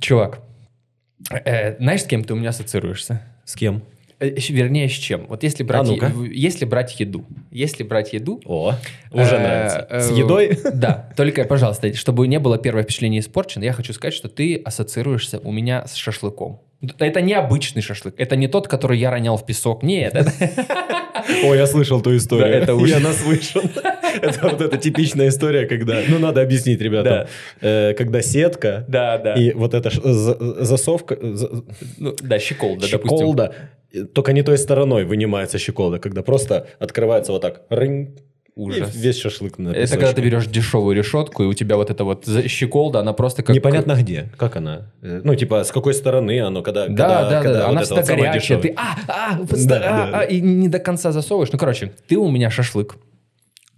Чувак, э, знаешь, с кем ты у меня ассоциируешься? С кем? Э, Вернее, с чем? Вот если брать, ну-ка. в- если брать еду, если брать еду, О, уже Э, нравится. С э, едой? Да, только, пожалуйста, чтобы не было первое впечатление испорчено, я хочу сказать, что ты ассоциируешься у меня с шашлыком. Это не обычный шашлык, это не тот, который я ронял в песок, нет, Ой, я слышал ту историю. Да, это уж- Я наслышан. Это вот эта типичная история, когда... Ну, надо объяснить ребятам. Э, Когда сетка да, да, и вот эта ш- за- засовка, за- ну, да, щеколда, допустим. щеколда, э, только не той стороной вынимается щеколда, когда просто открывается вот так. Ужас. И весь шашлык на Это когда песочке. ты берешь дешевую решетку, и у тебя вот эта вот щеколда, она просто как... Непонятно где, как она. Э, Ну, типа, с какой стороны оно, когда... Да, когда- да, когда да, вот она всегда вот горячая. Ты, а, а, Да, а, да. а, и не до конца засовываешь. Ну, короче, ты у меня шашлык.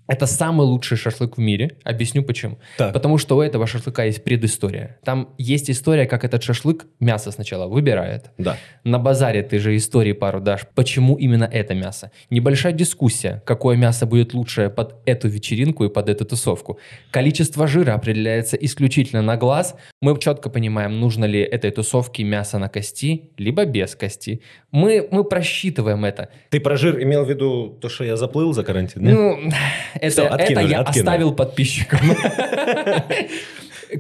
Это самый лучший шашлык в мире. Объясню почему. Так. Потому что у этого шашлыка есть предыстория. Там есть история, как этот шашлык мясо сначала выбирает. Да. На базаре ты же истории пару дашь, почему именно это мясо. Небольшая дискуссия, какое мясо будет лучшее под эту вечеринку и под эту тусовку. Количество жира определяется исключительно на глаз. Мы четко понимаем, нужно ли этой тусовке мясо на кости, либо без кости. Мы, мы просчитываем это. Ты про жир имел в виду то, что я заплыл за карантин? нет? Ну, это, это откинули, я откинули. оставил подписчикам.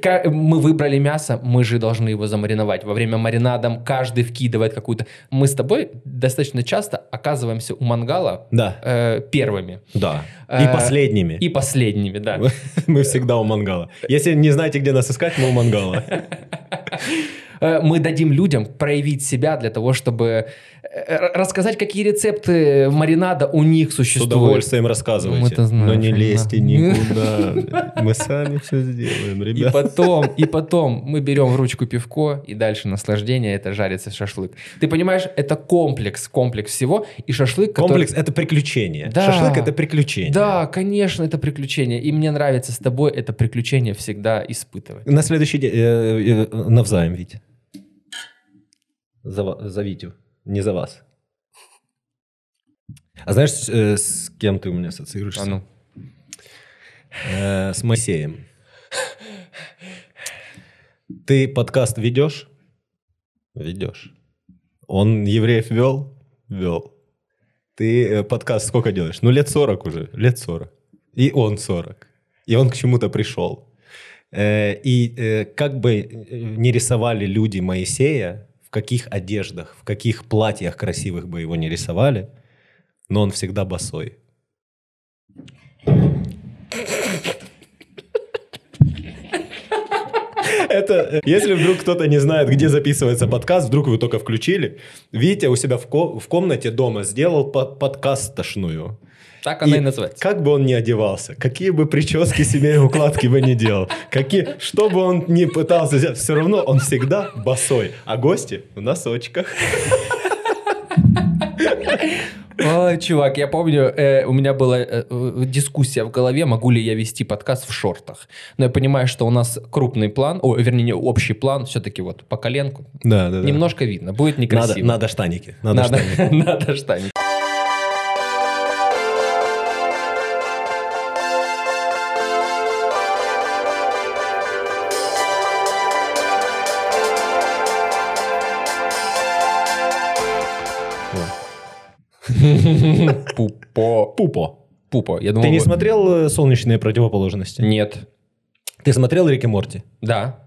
Ка- Мы выбрали мясо, мы же должны его замариновать. Во время маринада каждый вкидывает какую-то... Мы с тобой достаточно часто оказываемся у мангала Да, э, первыми да. И Э, последними. и последними, да. Мы всегда у мангала. Если не знаете, где нас искать, мы у мангала. Э, Мы дадим людям проявить себя для того, чтобы э, рассказать, какие рецепты маринада у них С существуют. удовольствием рассказывайте. Знаем, Но не лезьте да. никуда. Мы сами все сделаем, И ребят. потом, и потом мы берем в ручку пивко, и дальше наслаждение, это жарится шашлык. Ты понимаешь, это комплекс, комплекс всего, и шашлык, который- Комплекс – это приключение. Да. Шашлык – это приключение. Да, конечно, это приключение. И мне нравится с тобой это приключение всегда испытывать. На следующий день, э, э, навзаем, Витя. За, за Витю, не за вас. А знаешь, с, э, с кем ты у меня ассоциируешься? А ну. Э, с Моисеем. Ты подкаст ведешь? Ведешь. Он евреев вел? Вел. Ты э, подкаст сколько делаешь? Ну, лет 40 уже. Лет 40. И он 40. И он к чему-то пришел. Э, И э, как бы не рисовали люди Моисея, каких одеждах, в каких платьях красивых бы его не рисовали, но он всегда босой. Это, если вдруг кто-то не знает, где записывается подкаст, вдруг вы только включили, Витя у себя в, ко- в комнате дома сделал под- подкастошную. Так она и, И называется. Как бы он ни одевался, какие бы прически себе и укладки бы не делал, какие, что бы он ни пытался сделать, все равно он всегда босой, а гости в носочках. Ой, чувак, я помню, э, у меня была э, дискуссия в голове, могу ли я вести подкаст в шортах. Но я понимаю, что у нас крупный план, о, вернее, не общий план, все-таки вот по коленку. Да, да, Немножко видно, будет Надо, некрасиво. надо штаники. Надо, надо, штаники. надо штаники. Пупо. Пупо. Пупо. Я думал, Ты не вы- смотрел э, «Солнечные противоположности»? Нет. Ты смотрел «Рик и Морти»? Да.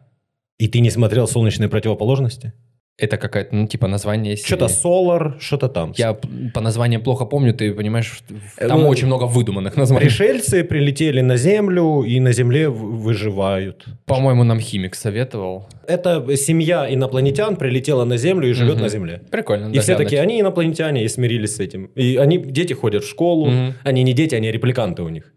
И ты не смотрел «Солнечные противоположности»? Это какая-то, ну, типа название серии. Что-то «Солар», что-то там. Я по названиям плохо помню, ты понимаешь, Э, там ну, очень много выдуманных названий. Пришельцы прилетели на Землю и на Земле выживают. По-моему, нам химик советовал. Это семья инопланетян прилетела на Землю и живет Мгм. на Земле. Прикольно. И да, все глянуть. такие, они инопланетяне, и смирились с этим. И они, дети ходят в школу, Мгм. они не дети, они репликанты у них.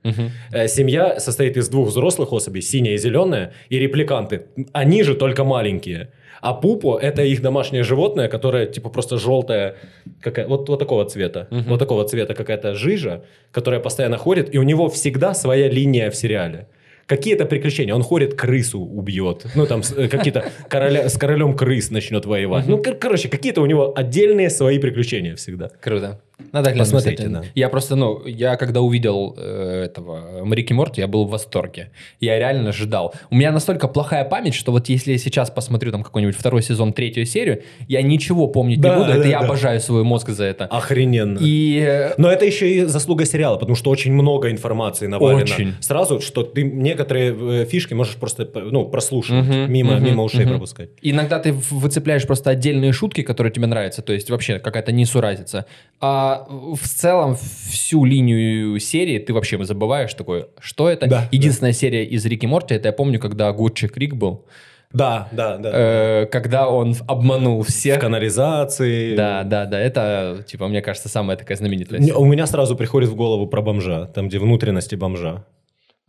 Э, Семья состоит из двух взрослых особей, синяя и зеленая, и репликанты. Они же только маленькие. А пупо – это их домашнее животное, которое типа просто желтое, какая, вот, вот такого цвета. Мгм. Вот такого цвета какая-то жижа, которая постоянно ходит, и у него всегда своя линия в сериале. Какие-то приключения. Он ходит, крысу убьет. Ну, там, э, какие-то короля, с королем крыс начнет воевать. Ну, кор- короче, какие-то у него отдельные свои приключения всегда. Круто. Надо глянуть, кстати. да. Я просто, ну, я когда увидел э, этого Рики Морти, я был в восторге. Я реально ждал. У меня настолько плохая память, что вот если я сейчас посмотрю там какой-нибудь второй сезон, третью серию, я ничего помнить Да, не буду. Это да, я да. обожаю свой мозг за это. Охрененно. И Но это еще и заслуга сериала, потому что очень много информации навалено. Очень. Сразу, что ты некоторые э, фишки можешь просто ну, прослушивать, Мгм, мимо, мгм, мимо ушей мгм. пропускать. Иногда ты выцепляешь просто отдельные шутки, которые тебе нравятся, то есть вообще какая-то несуразица. А в целом всю линию серии ты вообще забываешь такое, что это. Да, Единственная серия из Рики Морти, это я помню, когда огурчик Рик был, Да, да, да. э, когда он обманул В всех. канализации. Да, да, да, это, типа, мне кажется, самая такая знаменитая. У меня сразу приходит в голову про бомжа, там, где внутренности бомжа.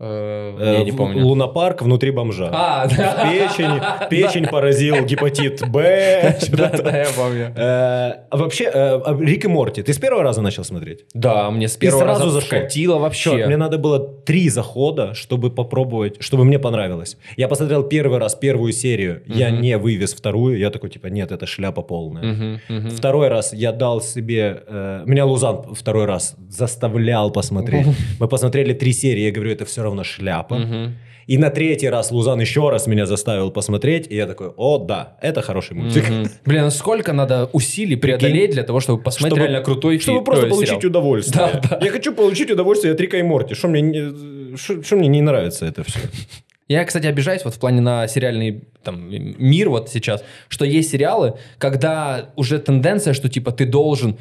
Э, Э, Я не помню. Лунопарк внутри бомжа. А, да. Печень, печень поразил гепатит Б. Да, да, я помню. Э, А вообще, э, а Рик и Морти, ты с первого раза начал смотреть? Да, мне с первого сразу раза зашел. вкатило вообще. Мне надо было три захода, чтобы попробовать, чтобы мне понравилось. Я посмотрел первый раз первую серию, я не вывез вторую, я такой, типа, нет, это шляпа полная. Второй раз я дал себе... меня Лузан второй раз заставлял посмотреть. Мы посмотрели три серии, я говорю, это все равно шляпа. Мгм. И на третий раз Лузан еще раз меня заставил посмотреть, и я такой, о, да, это хороший мультик. Мгм. Блин, а сколько надо усилий преодолеть для того, чтобы посмотреть Чтобы- реально крутой фильм? Чтобы просто получить сериал? удовольствие. Да, да. Я хочу получить удовольствие от Рика и Морти. Что мне, что мне не нравится это все? Я, кстати, обижаюсь вот в плане на сериальный там, мир вот сейчас, что есть сериалы, когда уже тенденция, что типа ты должен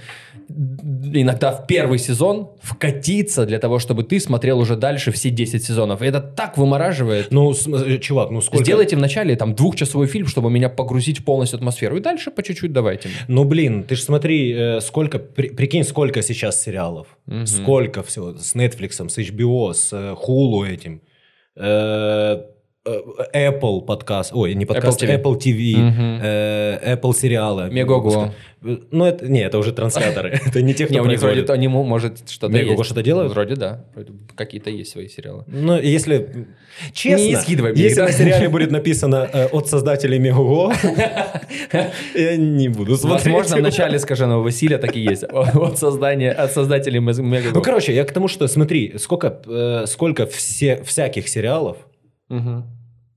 иногда в первый сезон вкатиться для того, чтобы ты смотрел уже дальше все 10 сезонов. И это так вымораживает. Ну, э, чувак, ну сколько... Сделайте вначале там двухчасовой фильм, чтобы меня погрузить в полностью атмосферу. И дальше по чуть-чуть давайте. Ну, блин, ты ж смотри, э, сколько, при- прикинь, сколько сейчас сериалов. Мгм. Сколько всего. С Netflix, с HBO, с э, Hulu этим. Э, э, Apple подкаст, ой, не подкаст, Apple TV. Apple TV, Мгм. э, Apple сериалы. Мегого. Э, Ну, это, не, это уже трансляторы, это не те, кто Не, у них вроде то, они, мо- может, что-то Мегого что-то делают? Вроде да. Какие-то есть свои сериалы. Ну, если... Честно, Не скидывай мне если да? на сериале будет написано э, от создателей Мегого, я не буду смотреть. Возможно, в начале скаженого Василия так и есть. От создания, от создателей Мег- Мегаго. Ну, короче, я к тому, что, смотри, сколько, э, сколько все, всяких сериалов, Мгм.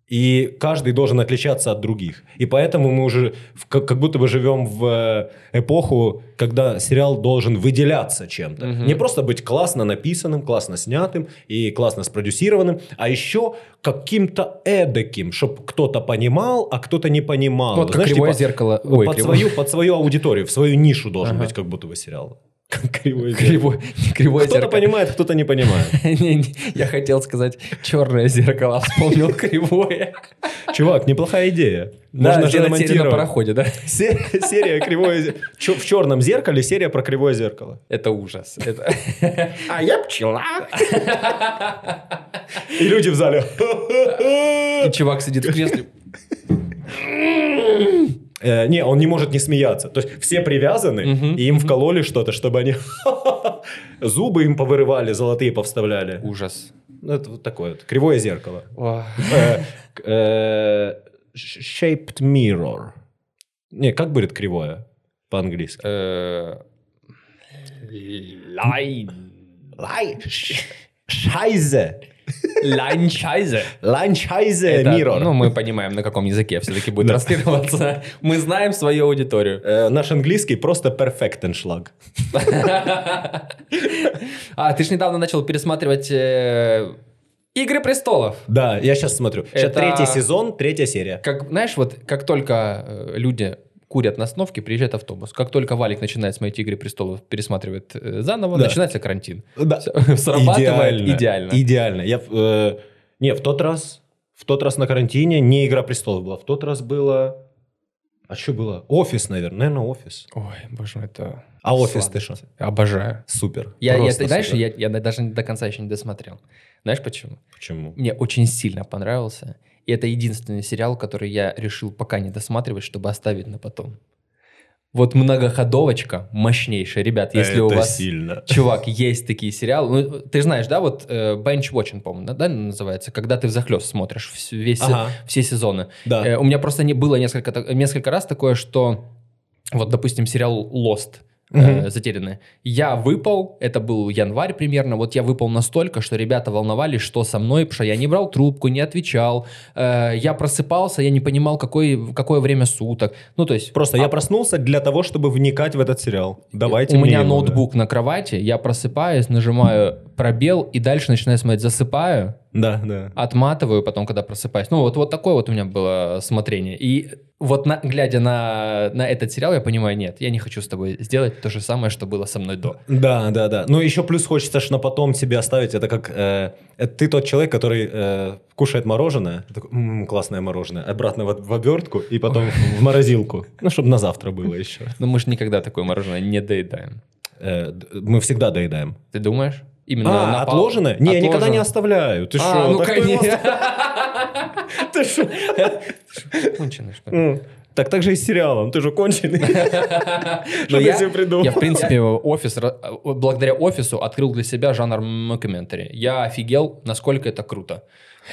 и каждый должен отличаться от других. И поэтому мы уже в- как, как будто бы живем в э, эпоху, когда сериал должен выделяться чем-то. Мгм. Не просто быть классно написанным, классно снятым и классно спродюсированным, а еще каким-то эдаким, чтобы кто-то понимал, а кто-то не понимал. Вот как Знаешь, кривое типа, зеркало. Ой, под, кривое- свою, под свою аудиторию, в свою нишу должен Ага. быть как будто бы сериал. Кривое. Кривое, кривое Кто-то зеркало. понимает, кто-то не понимает. Не, не, Я хотел сказать черное зеркало, а вспомнил кривое. Чувак, неплохая идея. Да, Можно же серию на намонтировать. пароходе, да? Се- Серия кривое чё- В черном зеркале серия про кривое зеркало. Это ужас. Это... А я пчела. И люди в зале. И чувак сидит в кресле. Э, Не, он не может не смеяться. То есть все привязаны, Мгм, и им вкололи что-то, чтобы они зубы им повырывали, золотые повставляли. Ужас. Ну, Это вот такое вот. Кривое зеркало. Э, э, Shaped mirror. Не, как будет кривое по-английски? Э. Лай. ш- Шайзе. Ланчайзе Это, mirror. Ну, мы понимаем, на каком языке все-таки будет транслироваться. Мы знаем свою аудиторию. Э, Наш английский просто перфектеншлаг. А, ты же недавно начал пересматривать э, «Игры престолов». Да, я сейчас смотрю. Сейчас Это- третий сезон, третья серия. Как, знаешь, вот как только э, люди курят на остановке, приезжает автобус. Как только Валик начинает смотреть «Игры престолов», пересматривает э, заново, Да. начинается карантин. Да. Срабатывает идеально. Идеально. Я, в- э, не, в тот раз, в тот раз на карантине не «Игра престолов» была. В тот раз было... А что было? Офис, наверное. Наверное, офис. Ой, боже мой, это... А офис ты что? Обожаю. Супер. Я, я, ты знаешь, я, я даже до конца еще не досмотрел. Знаешь почему? Почему? Мне очень сильно понравился. И это единственный сериал, который я решил пока не досматривать, чтобы оставить на потом. Вот многоходовочка мощнейшая. Ребят, если у Это вас... сильно. Чувак, есть такие сериалы. Ну, ты знаешь, да, вот э, bench watching, по-моему, да, да, называется, когда ты взахлёст смотришь весь, Ага. все сезоны. Да. Э, у меня просто не было несколько, несколько раз такое, что вот, допустим, сериал Lost. Э, затерянные. Я выпал, это был январь примерно, вот я выпал настолько, что ребята волновались, что со мной, потому что я не брал трубку, не отвечал, э, я просыпался, я не понимал, какой, какое время суток. Ну, то есть... Просто я проснулся для того, чтобы вникать в этот сериал. Давайте У меня его, ноутбук на кровати, я просыпаюсь, нажимаю пробел и дальше начинаю смотреть, засыпаю, Да, да. отматываю потом, когда просыпаюсь. Ну, вот, вот такое вот у меня было смотрение. И вот на- глядя на, на этот сериал, я понимаю, нет, я не хочу с тобой сделать то же самое, что было со мной до. Да, да, да. Ну, еще плюс хочется ж на потом себе оставить. Это как... э, это ты тот человек, который э, кушает мороженое. Такой, «М, классное мороженое. Обратно в, в обертку и потом в морозилку. Ну, чтобы на завтра было еще. Но мы же никогда такое мороженое не доедаем. Э, мы всегда доедаем. Ты думаешь? Именно А, на отложенное? Не, я никогда не оставляю. Ты А, что? ну кто его конечно. Ты что? Конченый, что ли? М, Так так же и с сериалом. Ты же конченый. Но Что ты я, себе придумал? я, в принципе, офис, благодаря офису открыл для себя жанр мокюментари. Я офигел, насколько это круто.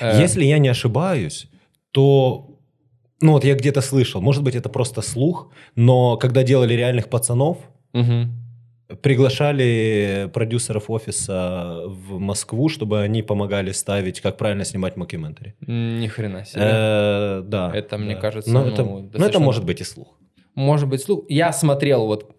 Э, Если я не ошибаюсь, то... Ну вот я где-то слышал, может быть это просто слух, но когда делали реальных пацанов. Приглашали продюсеров офиса в Москву, чтобы они помогали ставить, как правильно снимать мокюментари. Ни хрена себе. Э, Да. Это, мне да. кажется, Но ну, это, ну, это достаточно- может быть и слух. Может быть, слух. Я смотрел вот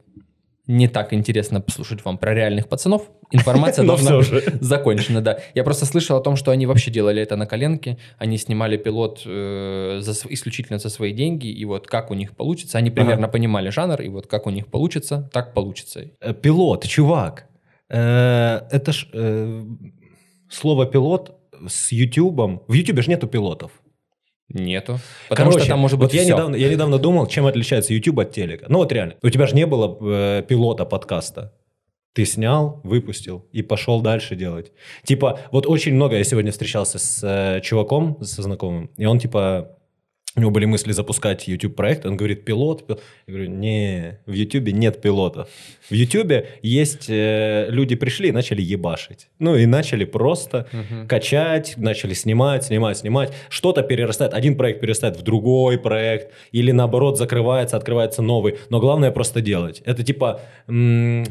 не так интересно послушать вам про реальных пацанов. Информация должна быть закончена, да. Я просто слышал о том, что они вообще делали это на коленке. Они снимали пилот э, исключительно за свои деньги. И вот как у них получится. Они примерно понимали жанр. И вот как у них получится, так получится. Э, Пилот, чувак. Э, Это ж слово пилот с Ютубом. В Ютубе же нету пилотов. Нету. Потому Короче, что там может вот быть я всё. недавно, я недавно думал, чем отличается YouTube от телека. Ну вот реально, у тебя же не было э, пилота подкаста. Ты снял, выпустил и пошел дальше делать. Типа, вот очень много, я сегодня встречался с э, чуваком, со знакомым, и он типа, у него были мысли запускать YouTube проект, он говорит, пилот, пил-». Я говорю, не, в YouTube нет пилотов. В YouTube есть, э, люди пришли и начали ебашить. Ну и начали просто Мгм. качать, начали снимать, снимать, снимать. Что-то перерастает, один проект перерастает в другой проект, или наоборот закрывается, открывается новый. Но главное просто делать. Это типа м,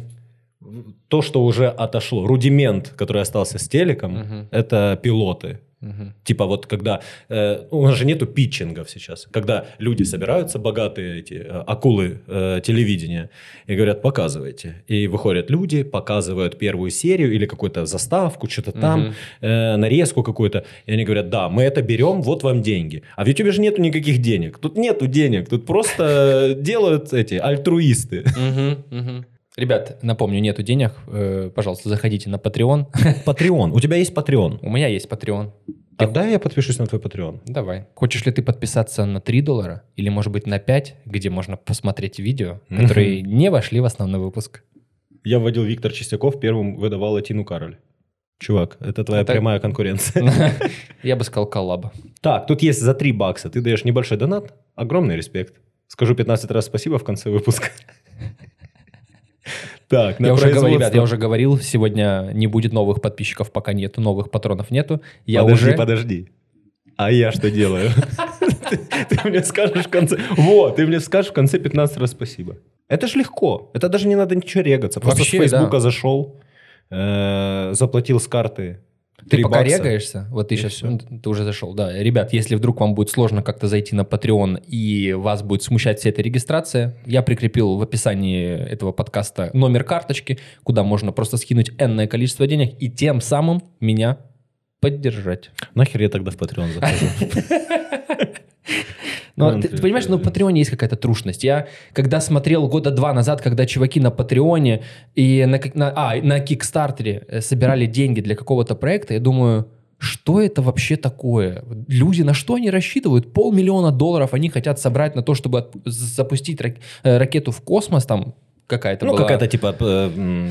то, что уже отошло. Рудимент, который остался с телеком, Мгм. это пилоты. Мгм. Типа вот когда... э, у нас же нету питчингов сейчас. Когда люди собираются, богатые эти э, акулы э, телевидения, и говорят, показывайте. И выходят люди, показывают первую серию или какую-то заставку, что-то там, Мгм. э, нарезку какую-то. И они говорят, да, мы это берем, вот вам деньги. А в Ютубе же нету никаких денег. Тут нету денег. Тут просто делают эти альтруисты. Мгм. Мгм. Ребят, напомню, нету денег. э, Пожалуйста, заходите на Patreon. Патреон. У тебя есть Патреон? У меня есть Patreon. Тогда я подпишусь на твой Патреон. Давай. Хочешь ли ты подписаться на 3 доллара? Или, может быть, на 5, где можно посмотреть видео, которые не вошли в основной выпуск? Я вводил Виктор Чистяков, первым выдавал Атину Кароль. Чувак, это твоя Это- прямая конкуренция. Я бы сказал коллаба. Так, тут есть за 3 бакса. Ты даешь небольшой донат. Огромный респект. Скажу 15 раз спасибо в конце выпуска. Так, Я уже, говорил, ребят, я уже говорил, сегодня не будет новых подписчиков, пока нету, новых патронов нету. Я подожди, уже... подожди. А я что делаю? Ты мне скажешь в конце... Вот, ты мне скажешь в конце 15 раз спасибо. Это ж легко. Это даже не надо ничего регаться. Просто с Фейсбука зашел, э, заплатил с карты Ты 3 пока бакса. регаешься, вот ты И сейчас, всё. ты уже зашел, да. Ребят, если вдруг вам будет сложно как-то зайти на Patreon и вас будет смущать вся эта регистрация, я прикрепил в описании этого подкаста номер карточки, куда можно просто скинуть энное количество денег и тем самым меня поддержать. Нахер я тогда в Patreon захожу? Но Ну, ты, ты- понимаешь, ну, в Патреоне есть какая-то трушность. Я когда смотрел года два назад, когда чуваки на Патреоне и на, на, а, на Кикстартере э, собирали деньги для какого-то проекта, я думаю, что это вообще такое? Люди на что они рассчитывают? Полмиллиона долларов они хотят собрать на то, чтобы от- запустить рак- э, ракету в космос, там какая-то Ну, была. какая-то типа э,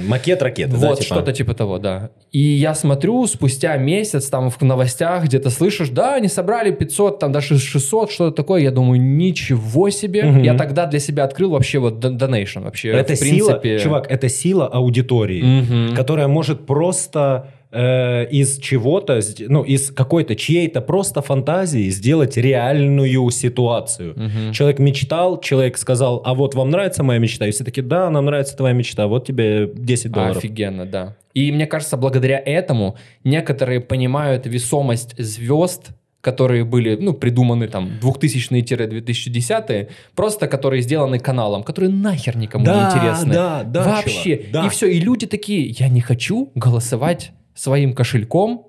макет ракеты, да, Вот, типа? что-то типа того, да. И я смотрю, спустя месяц там в новостях где-то слышишь, да, они собрали 500, там даже 600, что-то такое. Я думаю, ничего себе. Мгм. Я тогда для себя открыл вообще вот дон- donation. Вообще, Это в сила, принципе... чувак, это сила аудитории, Мгм. которая может просто э, из чего-то, ну, из какой-то чьей-то просто фантазии сделать реальную ситуацию. Мгм. Человек мечтал, человек сказал, а вот вам нравится моя мечта? И все таки да, нам нравится твоя мечта, вот тебе 10 долларов. Офигенно, да. И мне кажется, благодаря этому некоторые понимают весомость звезд, которые были, ну, придуманы там 2000-2010, просто которые сделаны каналом, которые нахер никому не интересны. да, да, Вообще. да. И все, и люди такие, я не хочу голосовать своим кошельком.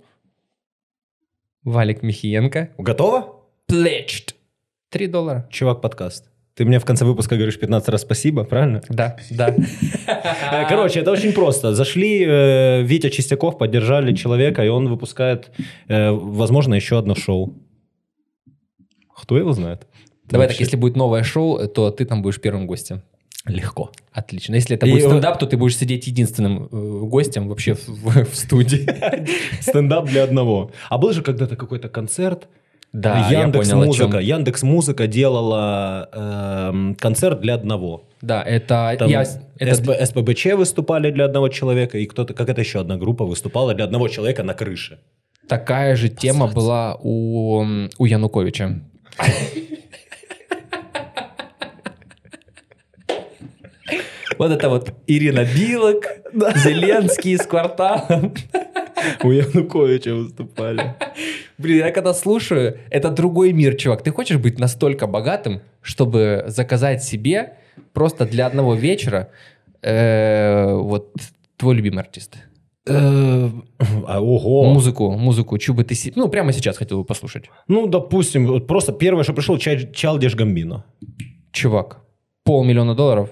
Валик Михиенко. Готово? Pledged. 3 доллара. Чувак, подкаст. Ты мне в конце выпуска говоришь 15 раз спасибо, правильно? Да, да. Э, Короче, это очень просто. Зашли, э, Витя Чистяков, поддержали человека, и он выпускает, э, возможно, еще одно шоу. Кто его знает? Давай Вообще. так, если будет новое шоу, то ты там будешь первым гостем. Легко. Отлично. Если это И будет стендап, то ты будешь сидеть единственным э, гостем вообще в, в- в студии. Стендап для одного. А был же когда-то какой-то концерт, Да, я Яндекс понял, о Музыка. чем. Яндекс Музыка делала эм, концерт для одного. Да, это... Там я, это СП- СПБЧ выступали для одного человека, и кто-то, как это еще одна группа выступала для одного человека на крыше. такая же тема была у, у Януковича. Вот это вот Ирина Билок, Зеленский с кварталом. У Януковича выступали. Блин, я когда слушаю, это другой мир, чувак. Ты хочешь быть настолько богатым, чтобы заказать себе просто для одного вечера э, вот твой любимый артист? Э, а, Ого. Музыку, музыку, чью бы ты... Ну, прямо сейчас хотел бы послушать. Ну, допустим, вот просто первое, что пришло, Чалдиш Гамбино. Чувак, полмиллиона долларов,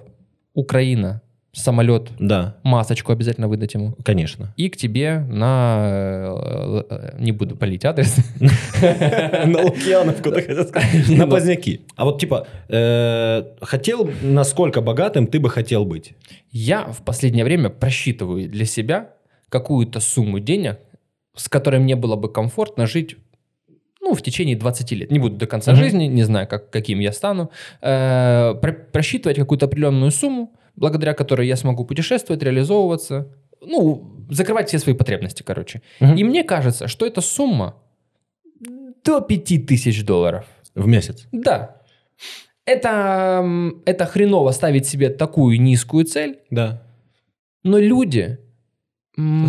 Украина, самолет, Да, масочку обязательно выдать ему. конечно. И к тебе на... э, Не буду палить адрес. На Лукьяновку, ты хотел сказать. На поздняки. А вот типа, э, хотел, насколько богатым ты бы хотел быть? Я в последнее время просчитываю для себя какую-то сумму денег, с которой мне было бы комфортно жить ну, в течение 20 лет. Не буду до конца Мгм. жизни, не знаю, как, каким я стану. Э, про- просчитывать какую-то определенную сумму, благодаря которой я смогу путешествовать, реализовываться, ну, закрывать все свои потребности, короче. И мне кажется, что эта сумма до 5000 долларов. В месяц. Да. Это, это хреново ставить себе такую низкую цель, Да. но люди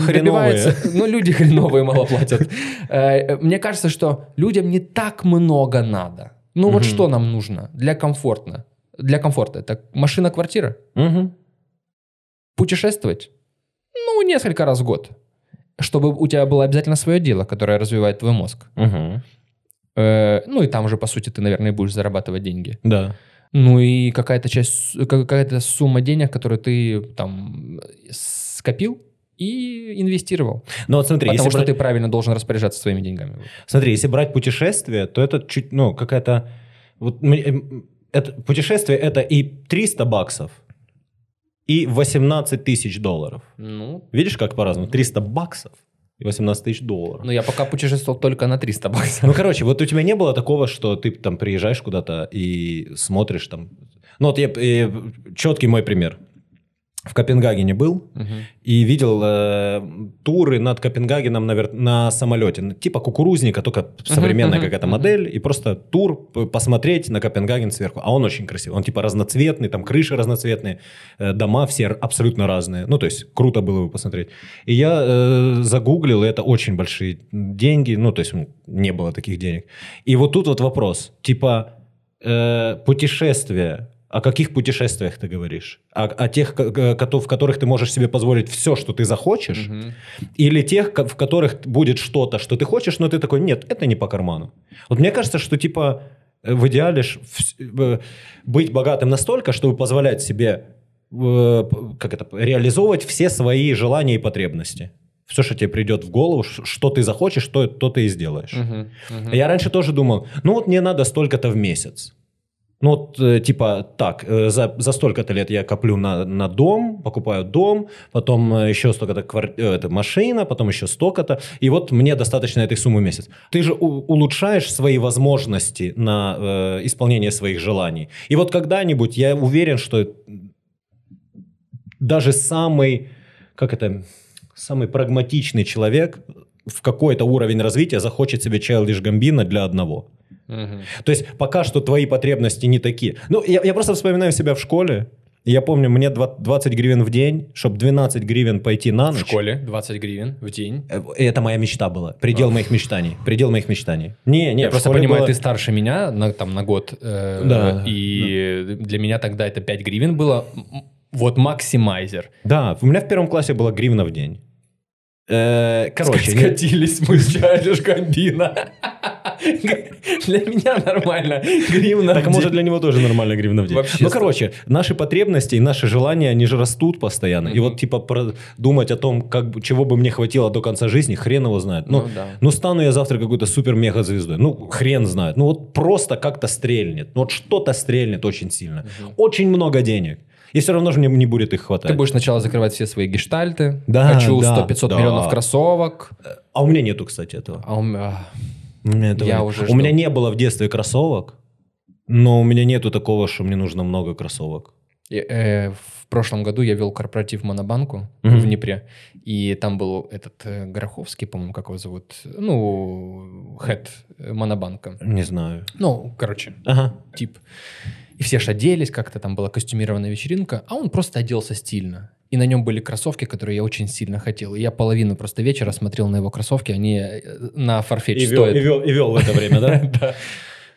Хреновые. Ну, люди хреновые мало платят. Э, Мне кажется, что людям не так много надо. Ну, вот что нам нужно для комфортно? Для комфорта. Это машина, квартира? Мгм. Путешествовать? Ну, несколько раз в год. Чтобы у тебя было обязательно свое дело, которое развивает твой мозг. Э, Ну, и там уже, по сути, ты, наверное, будешь зарабатывать деньги. Да. Ну и какая-то часть, какая-то сумма денег, которую ты там скопил и инвестировал. Ну вот смотри, Потому если что брать- ты правильно должен распоряжаться своими деньгами. Смотри, если брать путешествие, то это чуть, ну, какая-то... Вот, м- м, это, путешествие – это и 300 баксов, и 18 тысяч долларов. Ну, Видишь, как по-разному? 300 баксов и 18 тысяч долларов. ну я пока путешествовал только на 300 баксов. Ну, короче, вот у тебя не было такого, что ты там приезжаешь куда-то и смотришь там... Ну, вот я, четкий мой пример. В Копенгагене был Мгм. и видел э, туры над Копенгагеном на, вер- на самолете. Ну, Типа кукурузника, только современная мгм, какая-то мгм. модель. И просто тур п- посмотреть на Копенгаген сверху. А он очень красивый. Он типа разноцветный, там крыши разноцветные, э, дома все абсолютно разные. Ну, то есть круто было бы посмотреть. И я э, загуглил, и это очень большие деньги. Ну, то есть не было таких денег. И вот тут вот вопрос. Типа э, путешествия. О каких путешествиях ты говоришь? О, о тех, в которых ты можешь себе позволить все, что ты захочешь? Мгм. Или тех, в которых будет что-то, что ты хочешь, но ты такой, нет, это не по карману. Вот мне кажется, что типа э, в идеале ж быть богатым настолько, чтобы позволять себе как это, реализовывать все свои желания и потребности. Все, что тебе придет в голову, что ты захочешь, то, то ты и сделаешь. Мгм. Мгм. Я раньше тоже думал, ну вот мне надо столько-то в месяц. Ну вот, э, типа, так, э, за, за столько-то лет я коплю на, на дом, покупаю дом, потом э, еще столько-то квар- это машина, потом еще столько-то, и вот мне достаточно этой суммы в месяц. Ты же у- улучшаешь свои возможности на э, исполнение своих желаний. И вот когда-нибудь я уверен, что даже самый, как это, самый прагматичный человек в какой-то уровень развития захочет себе Childish Gambino для одного. Мгм. То есть пока что твои потребности не такие. Ну, я, я просто вспоминаю себя в школе. Я помню, мне два- 20 гривен в день, чтобы 12 гривен пойти на В ночь. школе 20 гривен в день. Э, Это моя мечта была. Предел моих мечтаний. Предел моих мечтаний. Не, не, Я в просто понимаю, было- ты старше меня на, там, на год. э, Да, И для меня тогда это 5 гривен было. Вот максимайзер. Да, у меня в первом классе была гривна в день. Э, Короче, Скатились мы с Гамбино. Для меня нормально. Гривна Так может для него тоже нормально гривна в день. Ну, короче, наши потребности и наши желания, они же растут постоянно. И вот типа думать о том, как, чего бы мне хватило до конца жизни, хрен его знает. Ну, Ну ну стану я завтра какой-то супер-мега-звездой. Ну, хрен знает. Ну, вот просто как-то стрельнет. Ну, вот что-то стрельнет очень сильно. Очень много денег. И все равно же мне не будет их хватать. Ты будешь сначала закрывать все свои гештальты. Да, Хочу да, 100-500 да. миллионов кроссовок. А у меня нету, кстати, этого. А у меня... У меня, этого Я нет. уже у меня не было в детстве кроссовок, но у меня нету такого, что мне нужно много кроссовок. И, э, в прошлом году я вел корпоратив Монобанку Мгм. в Днепре, и там был этот э, Гороховский, по-моему, как его зовут, ну, хед э, Монобанка. Не знаю. Ну, короче, Ага. тип. И все ж оделись, как-то там была костюмированная вечеринка, а он просто оделся стильно. И на нем были кроссовки, которые я очень сильно хотел. И я половину просто вечера смотрел на его кроссовки, они э, на фарфетч И вел, стоят. и, вел, и вел в это время, да? Да.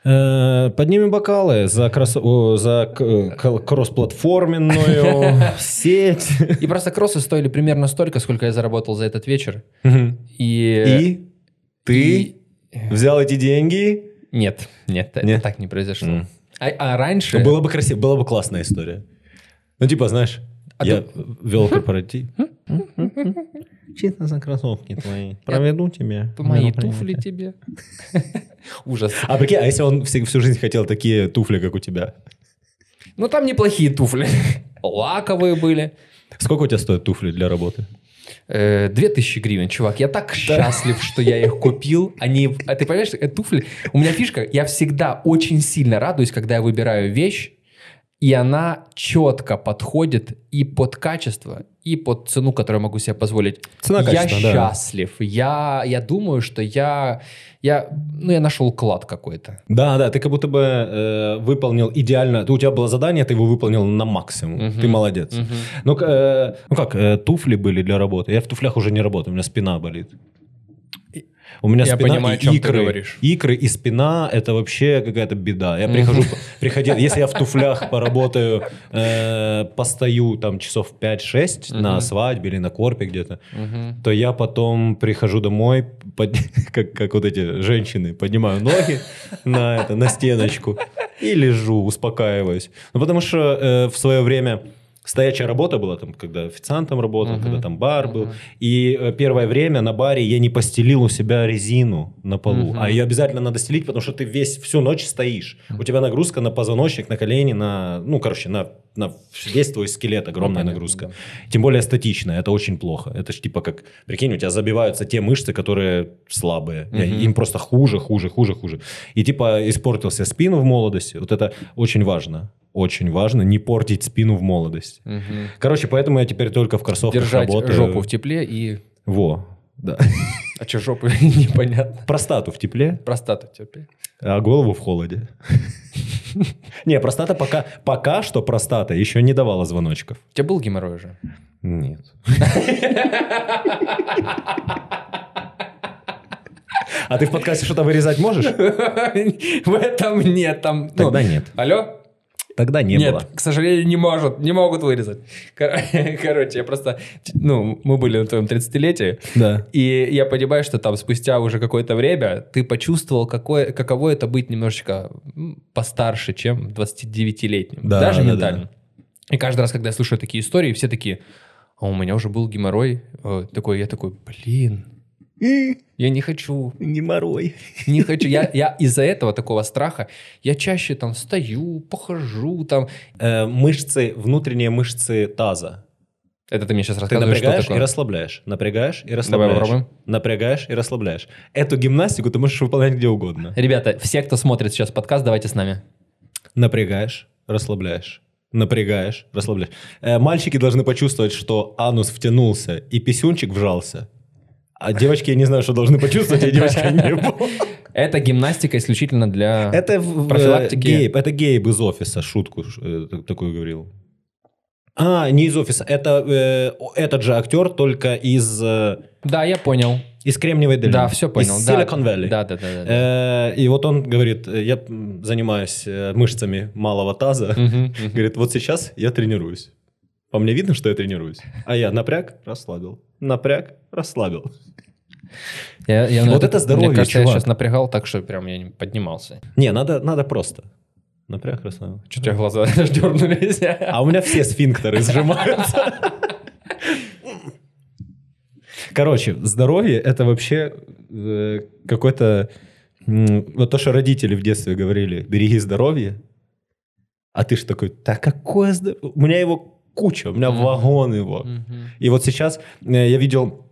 Э, Поднимем бокалы за, кросс- за к- э, к- кроссплатформенную сеть. И просто кроссы стоили примерно столько, сколько я заработал за этот вечер. И... И ты и- взял эти деньги? Нет, нет, это так не произошло. А, а раньше... Ну, Было бы красиво, была бы классная история. Ну, типа, знаешь, А я ты- вел корпоратив. Честно за кроссовки твои. Проведу тебя. Мои туфли тебе. Ужас. А прикинь, а если он всю, всю жизнь хотел такие туфли, как у тебя? Ну, там неплохие туфли. Лаковые были. Сколько у тебя стоят туфли для работы? Э, Две тысячи гривен, чувак. Я так счастлив, что я их купил. Они, а ты понимаешь, э, туфли... У меня фишка, я всегда очень сильно радуюсь, когда я выбираю вещь, и она четко подходит и под качество, и под цену, которую я могу себе позволить. Цена, я качество, да. счастлив. Я, я думаю, что я, я, ну, я нашел клад какой-то. Да, да, ты как будто бы э, выполнил идеально. У тебя было задание, ты его выполнил на максимум. Мгм. Ты молодец. Мгм. Ну, э, ну как, э, туфли были для работы. Я в туфлях уже не работаю, у меня спина болит. У меня Я спина понимаю, и икры, икры и спина – это вообще какая-то беда. Я прихожу, приходил, если я в туфлях поработаю, э, постою там часов 5-6 на свадьбе или на корпе где-то, то я потом прихожу домой, под- как, как вот эти женщины, поднимаю ноги на, это, на стеночку и лежу, успокаиваюсь. Ну, потому что э, в свое время стоячая работа была, там, когда официантом работал, Мгм. когда там бар был. Мгм. И э, первое время на баре я не постелил у себя резину на полу, Мгм. а ее обязательно надо стелить, потому что ты весь всю ночь стоишь. У тебя нагрузка на позвоночник, на колени, на, ну, короче, на, на весь твой скелет огромная Ну, понятно, нагрузка. да. Тем более статичная, это очень плохо. Это ж типа как, прикинь, у тебя забиваются те мышцы, которые слабые. Мгм. Им просто хуже, хуже, хуже, хуже. И типа испортился спину в молодости. Вот это очень важно. Очень важно не портить спину в молодости. Мгм. Короче, поэтому я теперь только в кроссовках Держать работаю. жопу в тепле и... Во, да. А что жопу непонятно. Простату в тепле, Простату в тепле. а голову в холоде. Не, простата пока, пока что простата еще не давала звоночков. У тебя был геморрой уже? Нет. А ты в подкасте что-то вырезать можешь? В этом нет. Там, ну, Тогда нет. Алло? Тогда не Нет, было. к сожалению, не может, не могут вырезать. Кор- Короче, я просто, ну, мы были на твоем 30-летии, Да. и я понимаю, что там спустя уже какое-то время ты почувствовал, какое, каково это быть немножечко постарше, чем 29-летним. Да, Даже да, ментально. И каждый раз, когда я слушаю такие истории, все такие, а у меня уже был геморрой. Э, Такой, я такой, блин, я не хочу, Не морой. не хочу. Я, я из-за этого такого страха, я чаще там стою, похожу там. Э, мышцы, внутренние мышцы таза. Это ты мне сейчас Ты рассказываешь, что напрягаешь и такое? расслабляешь. Напрягаешь и расслабляешь. попробуем. Напрягаешь и расслабляешь. Эту гимнастику ты можешь выполнять где угодно. Ребята, все, кто смотрит сейчас подкаст, давайте с нами. Напрягаешь, расслабляешь. напрягаешь, расслабляешь. Э, мальчики должны почувствовать, что анус втянулся и писюнчик вжался. А девочки, я не знаю, что должны почувствовать, я девочка не был. Это гимнастика исключительно для... Это в- в- Профилактики. Гейб, это Гейб из офиса шутку э, такую говорил. А, не из офиса, это э, этот же актер, только из, э, Да, я понял. из Кремниевой долины. Да, все понял. Из да. Silicon Valley. Да, да, да. да, да. Э, И вот он говорит, э, я занимаюсь э, мышцами малого таза. Говорит, вот сейчас я тренируюсь. По мне видно, что я тренируюсь. А я напряг, расслабил. Напряг, расслабил. Я- я Вот это здоровье, Мне кажется, я чувак. сейчас напрягал так, что прям я не поднимался. Не, надо, надо просто. Напряг, расслабил. Что у тебя глаза дернулись? А у меня все сфинктеры сжимаются. Короче, здоровье это вообще э, какой-то... м, Вот то, что родители в детстве говорили, береги здоровье. А ты ж такой, да какое здоровье? У меня его куча, у меня Мгм. вагон его. Мгм. И вот сейчас э, я видел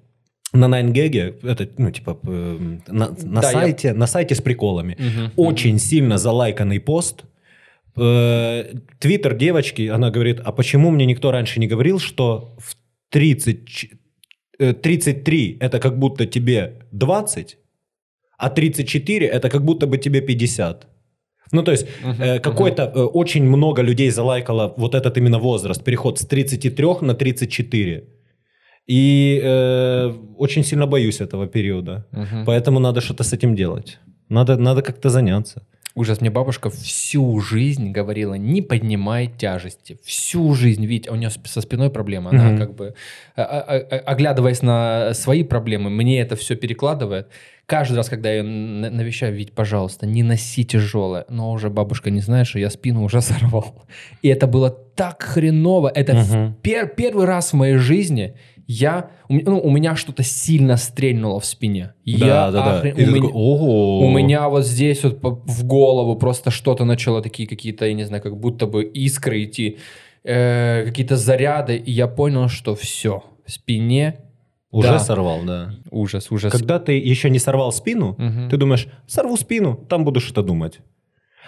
на 9gag, это, ну, типа, э, на, на Да, я- сайте, на сайте с приколами, Мгм. очень сильно залайканный пост. Э, Твиттер девочки, она говорит, а почему мне никто раньше не говорил, что в 30, ч- э, 33 это как будто тебе 20, а 34 это как будто бы тебе 50. Ну, то есть, Мгм, э, какой-то э, очень много людей залайкало вот этот именно возраст, переход с 33 на 34. И э, очень сильно боюсь этого периода. Мгм. Поэтому надо что-то с этим делать. Надо, надо как-то заняться. Ужас, мне бабушка всю жизнь говорила, не поднимай тяжести. Всю жизнь, видите, а у нее со спиной проблема. Она Мгм. как бы, а- а- оглядываясь на свои проблемы, мне это все перекладывает. Каждый раз, когда я ее навещаю, ведь, пожалуйста, не носи тяжелое. Но уже бабушка не знает, что я спину уже сорвал. И это было так хреново. Это Мгм. пер- первый раз в моей жизни я, у, ну, у меня что-то сильно стрельнуло в спине. я охрен- И у меня- такой, ого. у меня вот здесь вот в голову просто что-то начало такие какие-то, я не знаю, как будто бы искры идти, э, какие-то заряды, и я понял, что все, в спине Уже Да. сорвал, да. ужас, ужас. Когда ты еще не сорвал спину, Мгм. ты думаешь, сорву спину, там буду что-то думать.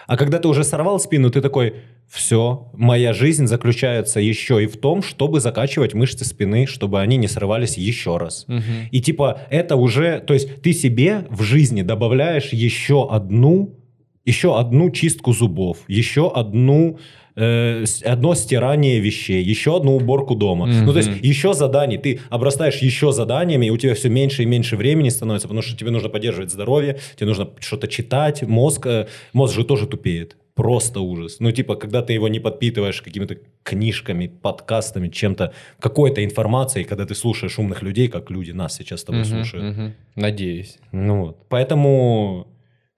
А когда ты уже сорвал спину, ты такой, все, моя жизнь заключается еще и в том, чтобы закачивать мышцы спины, чтобы они не срывались еще раз. Мгм. И типа это уже, то есть ты себе в жизни добавляешь еще одну, еще одну чистку зубов, еще одну э, одно стирание вещей, еще одну уборку дома. Ну, то есть еще заданий. Ты обрастаешь еще заданиями, и у тебя все меньше и меньше времени становится, потому что тебе нужно поддерживать здоровье, тебе нужно что-то читать, мозг, э, мозг же тоже тупеет. Просто ужас. Ну, типа, когда ты его не подпитываешь какими-то книжками, подкастами, чем-то, какой-то информацией, когда ты слушаешь умных людей, как люди нас сейчас с тобой Мгм, слушают. мгм. Надеюсь. Ну вот. Поэтому,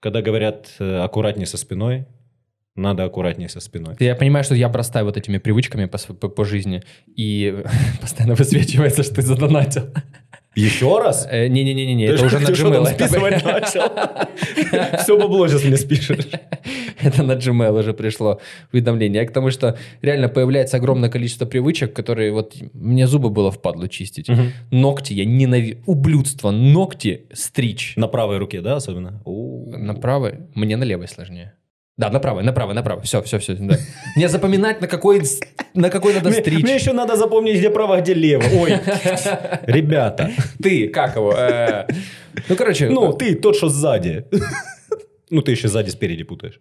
когда говорят э, аккуратнее со спиной, надо аккуратнее со спиной. Я понимаю, что я обрастаю вот этими привычками по, по, по жизни, и постоянно высвечивается, что ты задонатил. Еще раз? Э, Не-не-не, это уже на Gmail. списывать начал? Все бабло сейчас мне спишешь. Это на Gmail уже пришло уведомление. Я к тому, что реально появляется огромное количество привычек, которые вот мне зубы было впадло чистить. Ногти я ненавижу. Ублюдство. Ногти стричь. На правой руке, да, особенно? На правой? Мне на левой сложнее. Да, на правой, на правой, на правой. Все, все, все. Да. Мне запоминать, на какой, на какой надо Мне, стричь. мне еще надо запомнить, где право, где лево. Ой, ребята. Ты, как его? Э, Ну, короче, Ну, ты тот, что сзади. Ну, ты еще сзади спереди путаешь.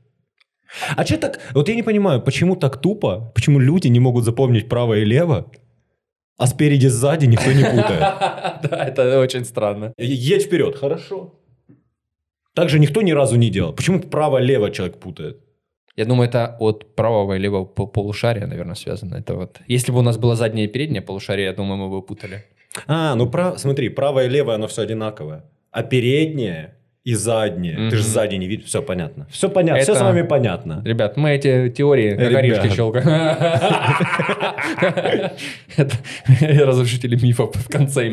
А что так... Вот я не понимаю, почему так тупо? Почему люди не могут запомнить право и лево, а спереди сзади никто не путает? Да, это очень странно. Едь вперед, хорошо. Так же никто ни разу не делал. Почему право-лево человек путает? Я думаю, это от правого и левого пол- полушария, наверное, связано. Это вот. Если бы у нас было заднее и переднее полушарие, я думаю, мы бы путали. А, ну прав... смотри, правое и левое, оно все одинаковое. А переднее и заднее. Ты же сзади не видишь. Все понятно. Все понятно. Все Это- с вами понятно. Ребят, мы эти теории как орешки щелкаем. Разрушители мифов в конце.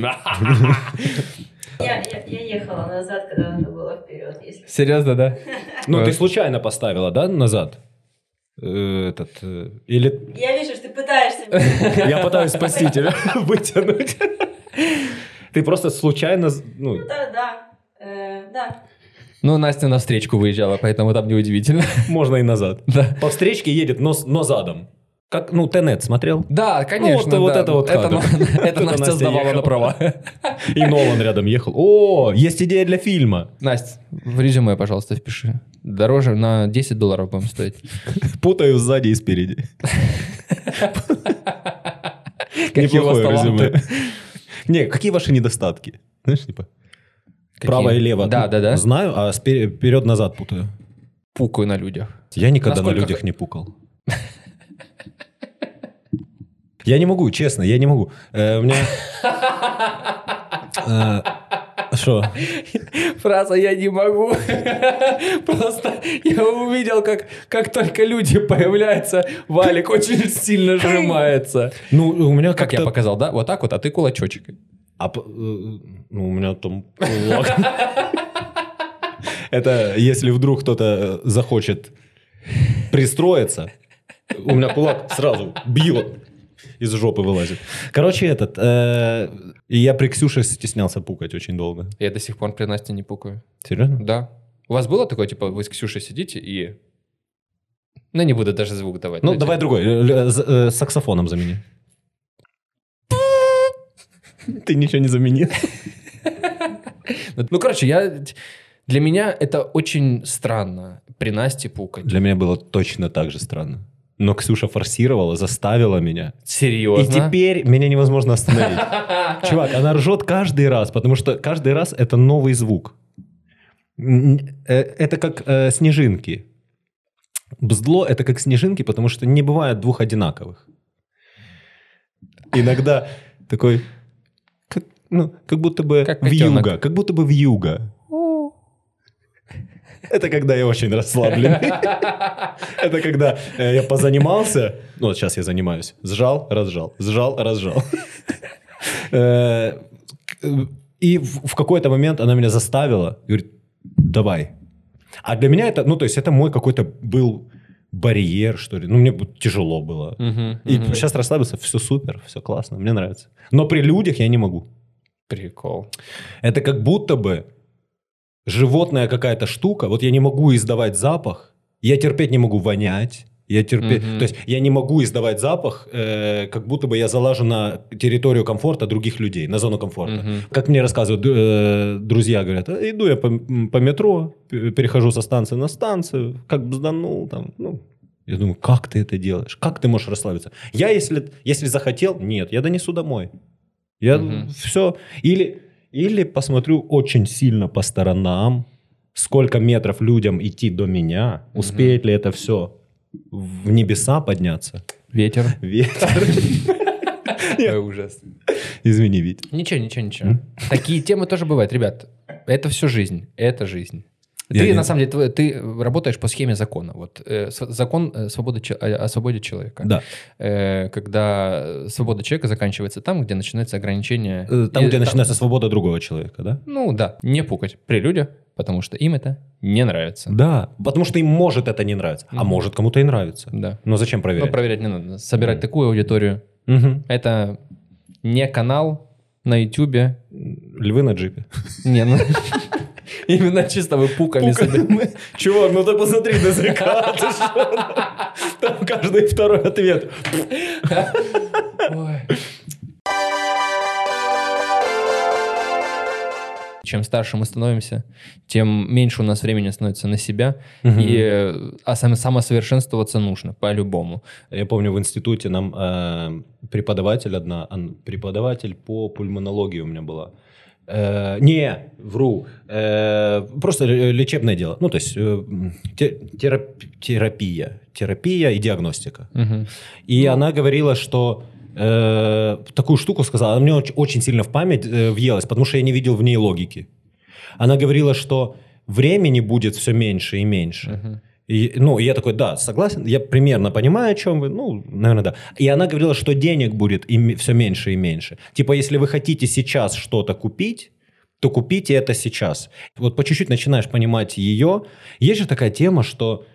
Я, я, я ехала назад, когда надо было вперед. Если... Серьезно, да? Ну, ты случайно поставила, да, назад? Э, Этот... э, Или Я вижу, что ты пытаешься я пытаюсь спасти тебя, вытянуть. Ты просто случайно... Ну, Ну да, да. Э, да. Ну, Настя на встречку выезжала, поэтому там неудивительно. можно и назад. Да. По встречке едет, но, с- но задом. Как, ну, Тенет смотрел? Да, конечно. Ну, вот- вот да. это вот это, кадр. на- это Настя сдавала на права. И Нолан рядом ехал. О, есть идея для фильма. Настя, в резюме, пожалуйста, впиши. Дороже на 10 долларов будем стоить. Путаю сзади и спереди. Неплохое резюме. Не, какие ваши недостатки? Знаешь, типа, право и лево. Да, да, да. Знаю, а вперед-назад путаю. Пукаю на людях. Я никогда на людях не пукал. Я не могу, честно, я не могу. Э, У меня... Э, Что? Фраза «я не могу». Просто я увидел, как, как только люди появляются, Валик очень сильно сжимается. Ну, у меня Как я показал, да? Вот так вот, а ты кулачочек. А э, ну, у меня там кулак. Это если вдруг кто-то э, захочет пристроиться, у меня кулак сразу бьет, из жопы вылазит. Короче, этот... э, И я при Ксюше стеснялся пукать очень долго. Я до сих пор при Насте не пукаю. Серьезно? Да. У вас было такое, типа, вы с Ксюшей сидите и... Ну, не буду даже звук давать. Ну, типа, давай другой. э, з- э, Саксофоном замени. Ты ничего не заменил. Ну, короче, я... Для меня это очень странно при Насте пукать. Для меня было точно так же странно. Но Ксюша форсировала, заставила меня. И Серьезно? теперь меня невозможно остановить. Чувак, она ржет каждый раз, потому что каждый раз это новый звук. Э, Это как э, снежинки. Бздло это как снежинки, потому что не бывает двух одинаковых. Иногда такой, как, ну, как будто бы Как юга, как будто бы в юга. Это когда я очень расслабленный. Это когда э, я позанимался, ну вот сейчас я занимаюсь, сжал, разжал, сжал, разжал. Э, И в какой-то момент она меня заставила, говорит, давай. А для меня это, ну то есть это мой какой-то был барьер, что ли. Ну мне тяжело было. И сейчас расслабился, все супер, все классно, мне нравится. Но при людях я не могу. Прикол. Это как будто бы животная какая-то штука. Вот я не могу издавать запах, я терпеть не могу вонять. Я терпеть, Мгм. то есть я не могу издавать запах, э, как будто бы я залажу на территорию комфорта других людей, на зону комфорта. Мгм. Как мне рассказывают э, друзья, говорят, «А, иду я по, по метро, перехожу со станции на станцию, как бзданул там, ну. Я думаю, как ты это делаешь? Как ты можешь расслабиться? Я, если, если захотел, нет, я донесу домой. Я Мгм. все. Или, или посмотрю очень сильно по сторонам, сколько метров людям идти до меня, Мгм. успеет ли это все в небеса подняться. Ветер. Ветер. Ой, ужас. Извини, Вить. Ничего, ничего, ничего. Такие темы тоже бывают. Ребят, это все жизнь. Это жизнь. Я Ты, не- на самом деле, ты работаешь по схеме закона. Вот э, закон э, свободы, о свободе человека. Да. Э, когда свобода человека заканчивается там, где начинается ограничение. Там, И где начинается свобода другого человека, да? Ну да, не пукать при людях, потому что им это не нравится. Да. Потому что им может это не нравится. А Мгм. может кому-то и нравится. Да. Но зачем Но проверять? проверять не надо. Собирать такую аудиторию. Мгм. Это не канал на Ютубе. Львы на джипе. Не, ну... Именно чисто вы пуками себе. Чувак, ну ты посмотри на что? Там каждый второй ответ. Чем старше мы становимся, тем меньше у нас времени становится на себя. И э, а сам- самосовершенствоваться нужно по-любому. Я помню, в институте нам э, преподаватель одна, преподаватель по пульмонологии у меня была. Э, не, вру. Э, просто ле- лечебное дело. Ну, то есть э, терап- терапия. Терапия и диагностика. Мгм. И она говорила, что э, такую штуку сказала, она мне оч- очень сильно в память э, въелась, потому что я не видел в ней логики. Она говорила, что времени будет все меньше и меньше. Мгм. И, ну, и я такой, да, согласен, я примерно понимаю, о чем вы, ну, наверное, да. И она говорила, что денег будет все меньше и меньше. Типа, если вы хотите сейчас что-то купить, то купите это сейчас. Вот по чуть-чуть начинаешь понимать ее. Есть же такая тема, что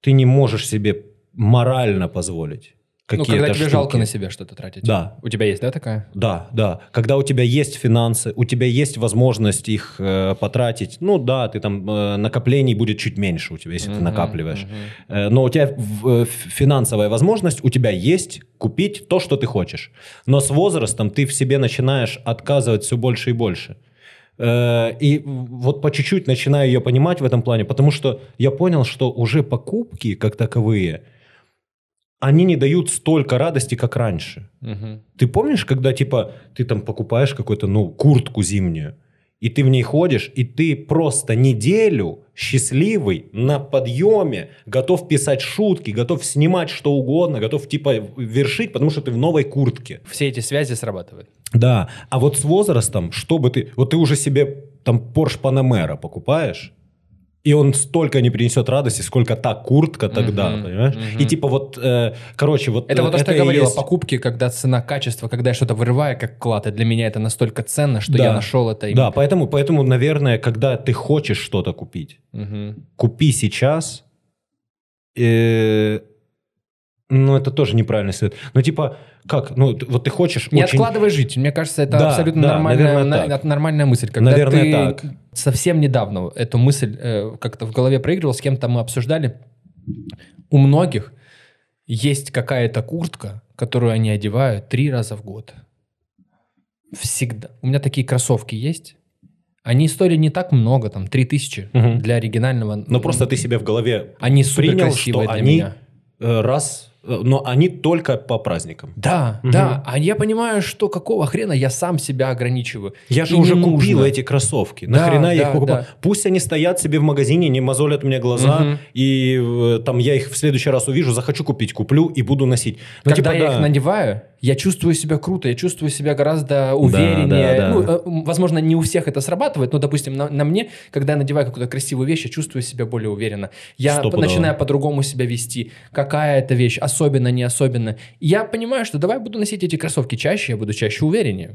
ты не можешь себе морально позволить. Ну, какие-то когда тебе жалко штуки. на себя что-то тратить. Да. У тебя есть, да, такая? Да, да. Когда у тебя есть финансы, у тебя есть возможность их э, потратить. Ну да, ты там э, накоплений будет чуть меньше у тебя, если ты Мгм, накапливаешь. мгм. Э, но у тебя э, финансовая возможность, у тебя есть купить то, что ты хочешь. Но с возрастом ты в себе начинаешь отказывать все больше и больше. Э, И вот по чуть-чуть начинаю ее понимать в этом плане, потому что я понял, что уже покупки как таковые, они не дают столько радости, как раньше. Мгм. Ты помнишь, когда типа ты там покупаешь какую-то ну куртку зимнюю, и ты в ней ходишь, и ты просто неделю счастливый на подъеме, готов писать шутки, готов снимать что угодно, готов типа вершить, потому что ты в новой куртке. Все эти связи срабатывают. Да, а вот с возрастом, что бы ты... Вот ты уже себе там Porsche Panamera покупаешь, и он столько не принесет радости, сколько та куртка тогда, Мгм, понимаешь? мгм. И типа вот, э, короче, вот... Это э, вот то, что я говорил о есть- покупке, когда цена, качество, когда я что-то вырываю как клад, и для меня это настолько ценно, что Да. я нашел это. и- Да, поэтому, поэтому, наверное, когда ты хочешь что-то купить, Мгм. купи сейчас. Э, ну, это тоже неправильный совет. Ну, типа, как? Ну, вот ты хочешь Не очень... откладывай жить. Мне кажется, это Да, абсолютно да, нормальная, наверное, на- нормальная мысль. Когда Наверное, ты так. совсем недавно эту мысль э, как-то в голове проигрывал, с кем-то мы обсуждали. У многих есть какая-то куртка, которую они одевают три раза в год. Всегда. У меня такие кроссовки есть. Они стоили не так много, там, 3000 Мгм. для оригинального. Но просто ты себе в голове Они принял, что для они меня. э, раз... э, Но они только по праздникам. Да, Мгм. да. А я понимаю, что какого хрена я сам себя ограничиваю. Я же уже купил нужно. эти кроссовки. Да, Нахрена я да, их покупал? да. Пусть они стоят себе в магазине, не мозолят мне глаза, Мгм. и э, там я их в следующий раз увижу, захочу купить, куплю и буду носить. Ну, Когда типа, я да. их надеваю, я чувствую себя круто, я чувствую себя гораздо увереннее. да, да. Ну, э, м, возможно, не у всех это срабатывает, но, допустим, на, на мне, когда я надеваю какую-то красивую вещь, я чувствую себя более уверенно. Я Стопудово. начинаю по-другому себя вести. Какая это вещь, особенно, не особенно. Я понимаю, что давай буду носить эти кроссовки чаще, я буду чаще увереннее.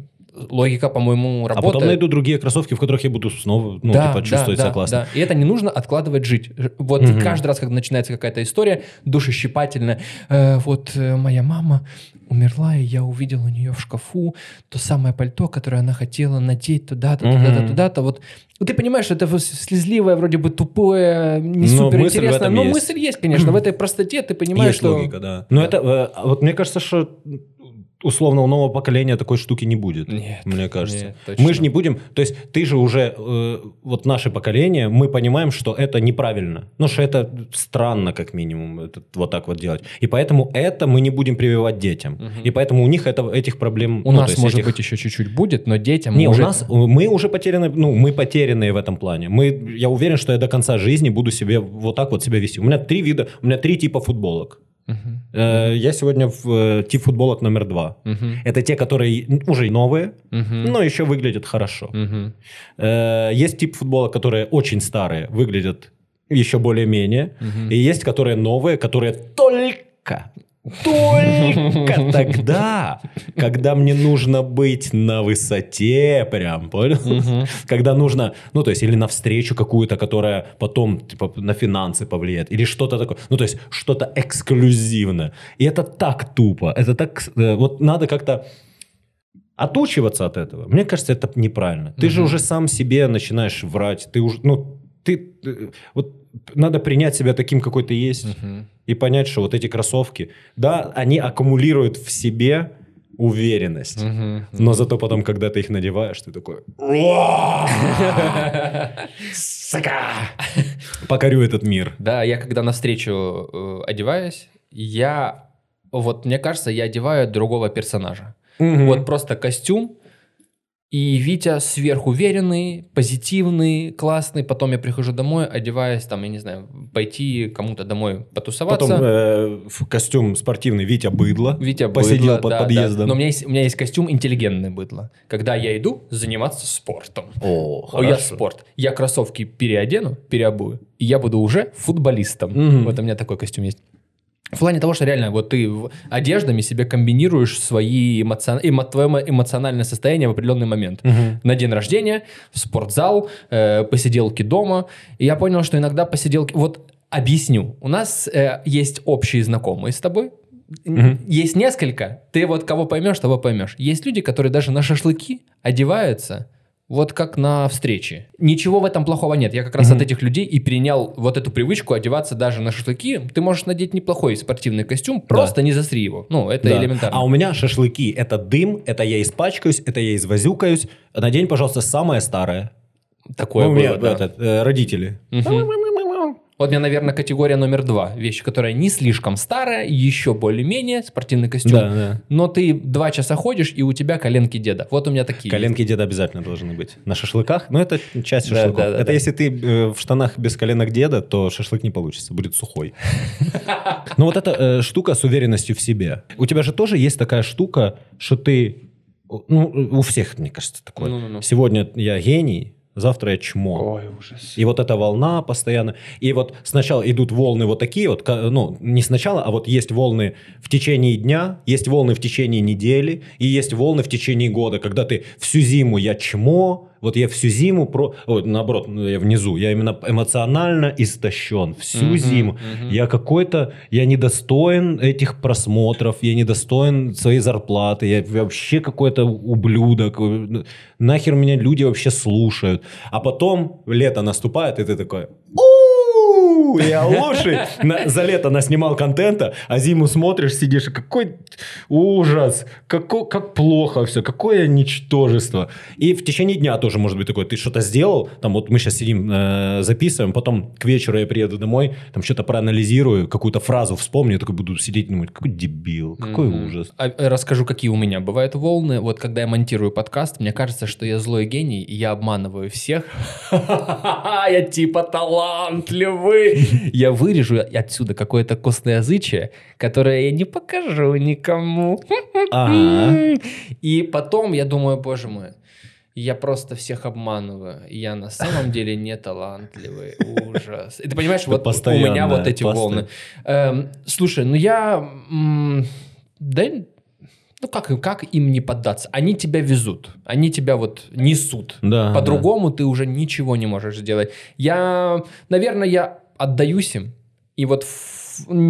Логика, по-моему, А работает. потом найду другие кроссовки, в которых я буду снова, ну, типа, чувствовать себя классно. да. И это не нужно откладывать жить. Вот Мгм. каждый раз, когда начинается какая-то история душещипательная, э, вот э, моя мама умерла, и я увидел у нее в шкафу то самое пальто, которое она хотела надеть туда-то, туда-то, Мгм. туда-то. Вот Ну, ты понимаешь, что это слезливое, вроде бы тупое, не Но супер мысль в интересно, этом но есть. мысль есть, конечно. В этой простоте ты понимаешь, Есть что... логика, да. Но это, э, а вот мне кажется, что условно у нового поколения такой штуки не будет. Нет, мне кажется. нет, точно. мы же не будем, то есть ты же уже, э, вот наше поколение, мы понимаем, что это неправильно. Ну, что это странно, как минимум, это, вот так вот делать. И поэтому это мы не будем прививать детям. Мгм. И поэтому у них это, этих проблем... У ну, нас, есть может этих- быть, еще чуть-чуть будет, но детям Не, уже... у нас, мы уже потеряны, ну, мы потерянные в этом плане. Мы, я уверен, что я до конца жизни буду себе вот так вот себя вести. У меня три вида, у меня три типа футболок. Мгм. Э, Я сегодня в э, тип футболок номер два. Мгм. Это те, которые уже новые, Мгм. но еще выглядят хорошо. Мгм. Э, Есть тип футболок, которые очень старые, выглядят еще более-менее. Мгм. И есть, которые новые, которые только, только тогда, когда мне нужно быть на высоте, прям, понял? Когда нужно, ну, то есть, или на встречу какую-то, которая потом, типа, на финансы повлияет, или что-то такое. Ну, то есть, что-то эксклюзивное. И это так тупо, это так... э, Вот надо как-то отучиваться от этого. Мне кажется, это неправильно. Ты же уже сам себе начинаешь врать. Ты уже, ну, ты... э, Вот надо принять себя таким, какой ты есть, Мгм. и понять, что вот эти кроссовки, да, они аккумулируют в себе уверенность. Мгм. Но зато потом, когда ты их надеваешь, ты такой... Сука! Покорю этот мир. Да, я когда навстречу э, одеваюсь, я... Вот мне кажется, я одеваю другого персонажа. Вот просто костюм, и Витя сверхуверенный, позитивный, классный. Потом я прихожу домой, одеваюсь, там, я не знаю, пойти кому-то домой потусоваться. Потом э, в костюм спортивный Витя быдло. Витя посидел быдло, под да, да. подъездом. Но у меня, есть, у меня есть костюм интеллигентный быдло. Когда я иду заниматься спортом. О, О, я спорт. Я кроссовки переодену, переобую, и я буду уже футболистом. Мгм. Вот у меня такой костюм есть. В плане того, что реально вот ты одеждами себе комбинируешь свои эмоцион... эмо- твое эмо- эмоциональное состояние в определенный момент. Мгм. На день рождения, в спортзал, э, посиделки дома. И я понял, что иногда посиделки... Вот объясню. У нас э, есть общие знакомые с тобой, Мгм. есть несколько, ты вот кого поймешь, того поймешь. Есть люди, которые даже на шашлыки одеваются вот как на встрече. Ничего в этом плохого нет. Я как раз Мгм. от этих людей и перенял вот эту привычку одеваться даже на шашлыки. Ты можешь надеть неплохой спортивный костюм, просто не засри его. Ну, это Да. элементарно. А у меня шашлыки – это дым, это я испачкаюсь, это я извозюкаюсь. Надень, пожалуйста, самое старое. Такое Ну, у меня было, да. этот, э, родители. Мгм. Вот у меня, наверное, категория номер два. Вещь, которая не слишком старая, еще более-менее, спортивный костюм. Да, да. Но ты два часа ходишь, и у тебя коленки деда. Вот у меня такие. Коленки деда обязательно должны быть. На шашлыках, ну это часть Да, шашлыков. да, да, это да. если ты э, в штанах без коленок деда, то шашлык не получится, будет сухой. Но вот эта э, штука с уверенностью в себе. У тебя же тоже есть такая штука, что ты... Ну, у всех, мне кажется, такое. Ну-ну-ну. Сегодня я гений, завтра я чмо. Ой, ужас. И вот эта волна постоянно. И вот сначала идут волны вот такие вот, ну, не сначала, а вот есть волны в течение дня, есть волны в течение недели, и есть волны в течение года, когда ты всю зиму я чмо, вот я всю зиму, про... Ой, наоборот, ну, я внизу, я именно эмоционально истощен всю Мгм, зиму. мгм. Я какой-то, я недостоин этих просмотров, я недостоин своей зарплаты, я вообще какой-то ублюдок. Нахер меня люди вообще слушают. А потом лето наступает, и ты такой... «У, Я лучший. На- за лето наснимал контента, а зиму смотришь, сидишь, какой ужас, како- как плохо все, какое ничтожество. И в течение дня тоже может быть такое, ты что-то сделал, там вот мы сейчас сидим, э, записываем, потом к вечеру я приеду домой, там что-то проанализирую, какую-то фразу вспомню, такой буду сидеть и думать, какой дебил, какой Мгм. ужас. А, э, расскажу, какие у меня бывают волны. Вот когда я монтирую подкаст, мне кажется, что я злой гений, и я обманываю всех. Я типа талантливый. Я вырежу отсюда какое-то косноязычие, которое я не покажу никому. Ага. И потом я думаю, боже мой, я просто всех обманываю. Я на самом деле не талантливый. Ужас. И ты понимаешь, вот у меня вот эти волны. Эм, слушай, ну я... да, ну как, как им не поддаться? Они тебя везут. Они тебя вот несут. Да, По-другому ты уже ничего не можешь сделать. Я, наверное, я отдаюсь им. И вот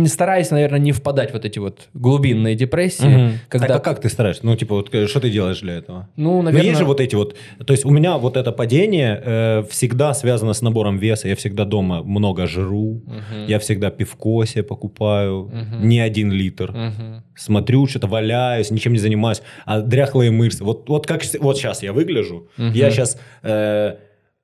стараюсь, наверное, не впадать в вот эти вот глубинные депрессии. Мгм. Когда, А как ты стараешься? Ну, типа, вот э, что ты делаешь для этого? ну, Но наверное... есть же вот эти вот, то есть у меня вот это падение э, всегда связано с набором веса. Я всегда дома много жру, Мгм. я всегда пивко себе покупаю, Мгм. не один литр. Мгм. Смотрю, что-то валяюсь, ничем не занимаюсь, а дряхлые мышцы. Вот, вот как вот сейчас я выгляжу, Мгм. я сейчас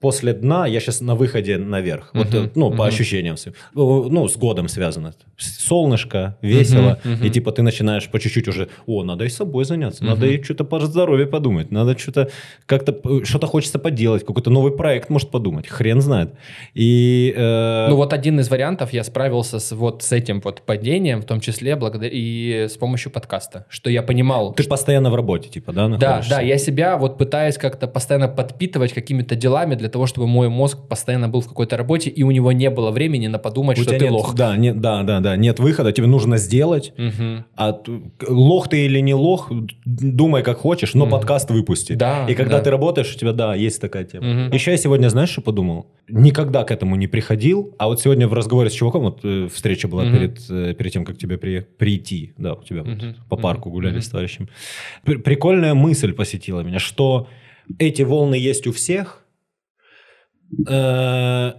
после дна, я сейчас на выходе наверх. Вот, Мгм. э, ну, по Мгм. ощущениям. Ну, с годом связано. Солнышко, весело. Мгм. Мгм. И типа ты начинаешь по чуть-чуть уже, о, надо и собой заняться, надо Мгм. и что-то по здоровью подумать, надо что-то как-то, э, что-то хочется поделать, какой-то новый проект может подумать, хрен знает. И... э, Ну вот один из вариантов я справился с вот с этим вот падением, в том числе благодаря и с помощью подкаста, что я понимал. ты постоянно в работе, типа, да, Да, находишься? да, я себя вот пытаюсь как-то постоянно подпитывать какими-то делами для того, чтобы мой мозг постоянно был в какой-то работе, и у него не было времени на подумать, У что ты нет, лох. Да, нет, да, да, да, нет выхода, тебе нужно сделать, Мгм. а лох ты или не лох, думай как хочешь, но Мгм. подкаст выпусти. Да, И когда да. ты работаешь, у тебя, да, есть такая тема. Мгм. Еще я сегодня, знаешь, что подумал? Никогда к этому не приходил, а вот сегодня в разговоре с чуваком, вот э, встреча была Мгм. перед, э, перед тем, как тебе при- прийти, да, у тебя вот Мгм. по парку Мгм. гуляли Мгм. с товарищем. Пр- Прикольная мысль посетила меня, что эти волны есть у всех, э,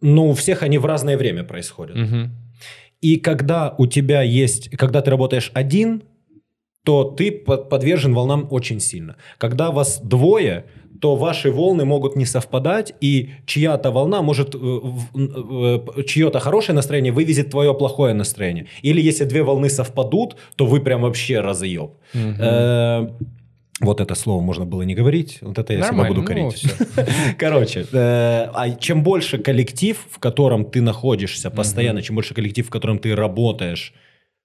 но у всех они в разное время происходят. Мгм. И когда у тебя есть, когда ты работаешь один, то ты под- подвержен волнам очень сильно. Когда вас двое, то ваши волны могут не совпадать, и чья-то волна может, э, э, чье-то хорошее настроение вывезет твое плохое настроение. Или если две волны совпадут, то вы прям вообще разъеб. Мгм. Вот это слово можно было не говорить, вот это я себя Нормально, буду ну, корить. Короче, э, а чем больше коллектив, в котором ты находишься постоянно, чем больше коллектив, в котором ты работаешь,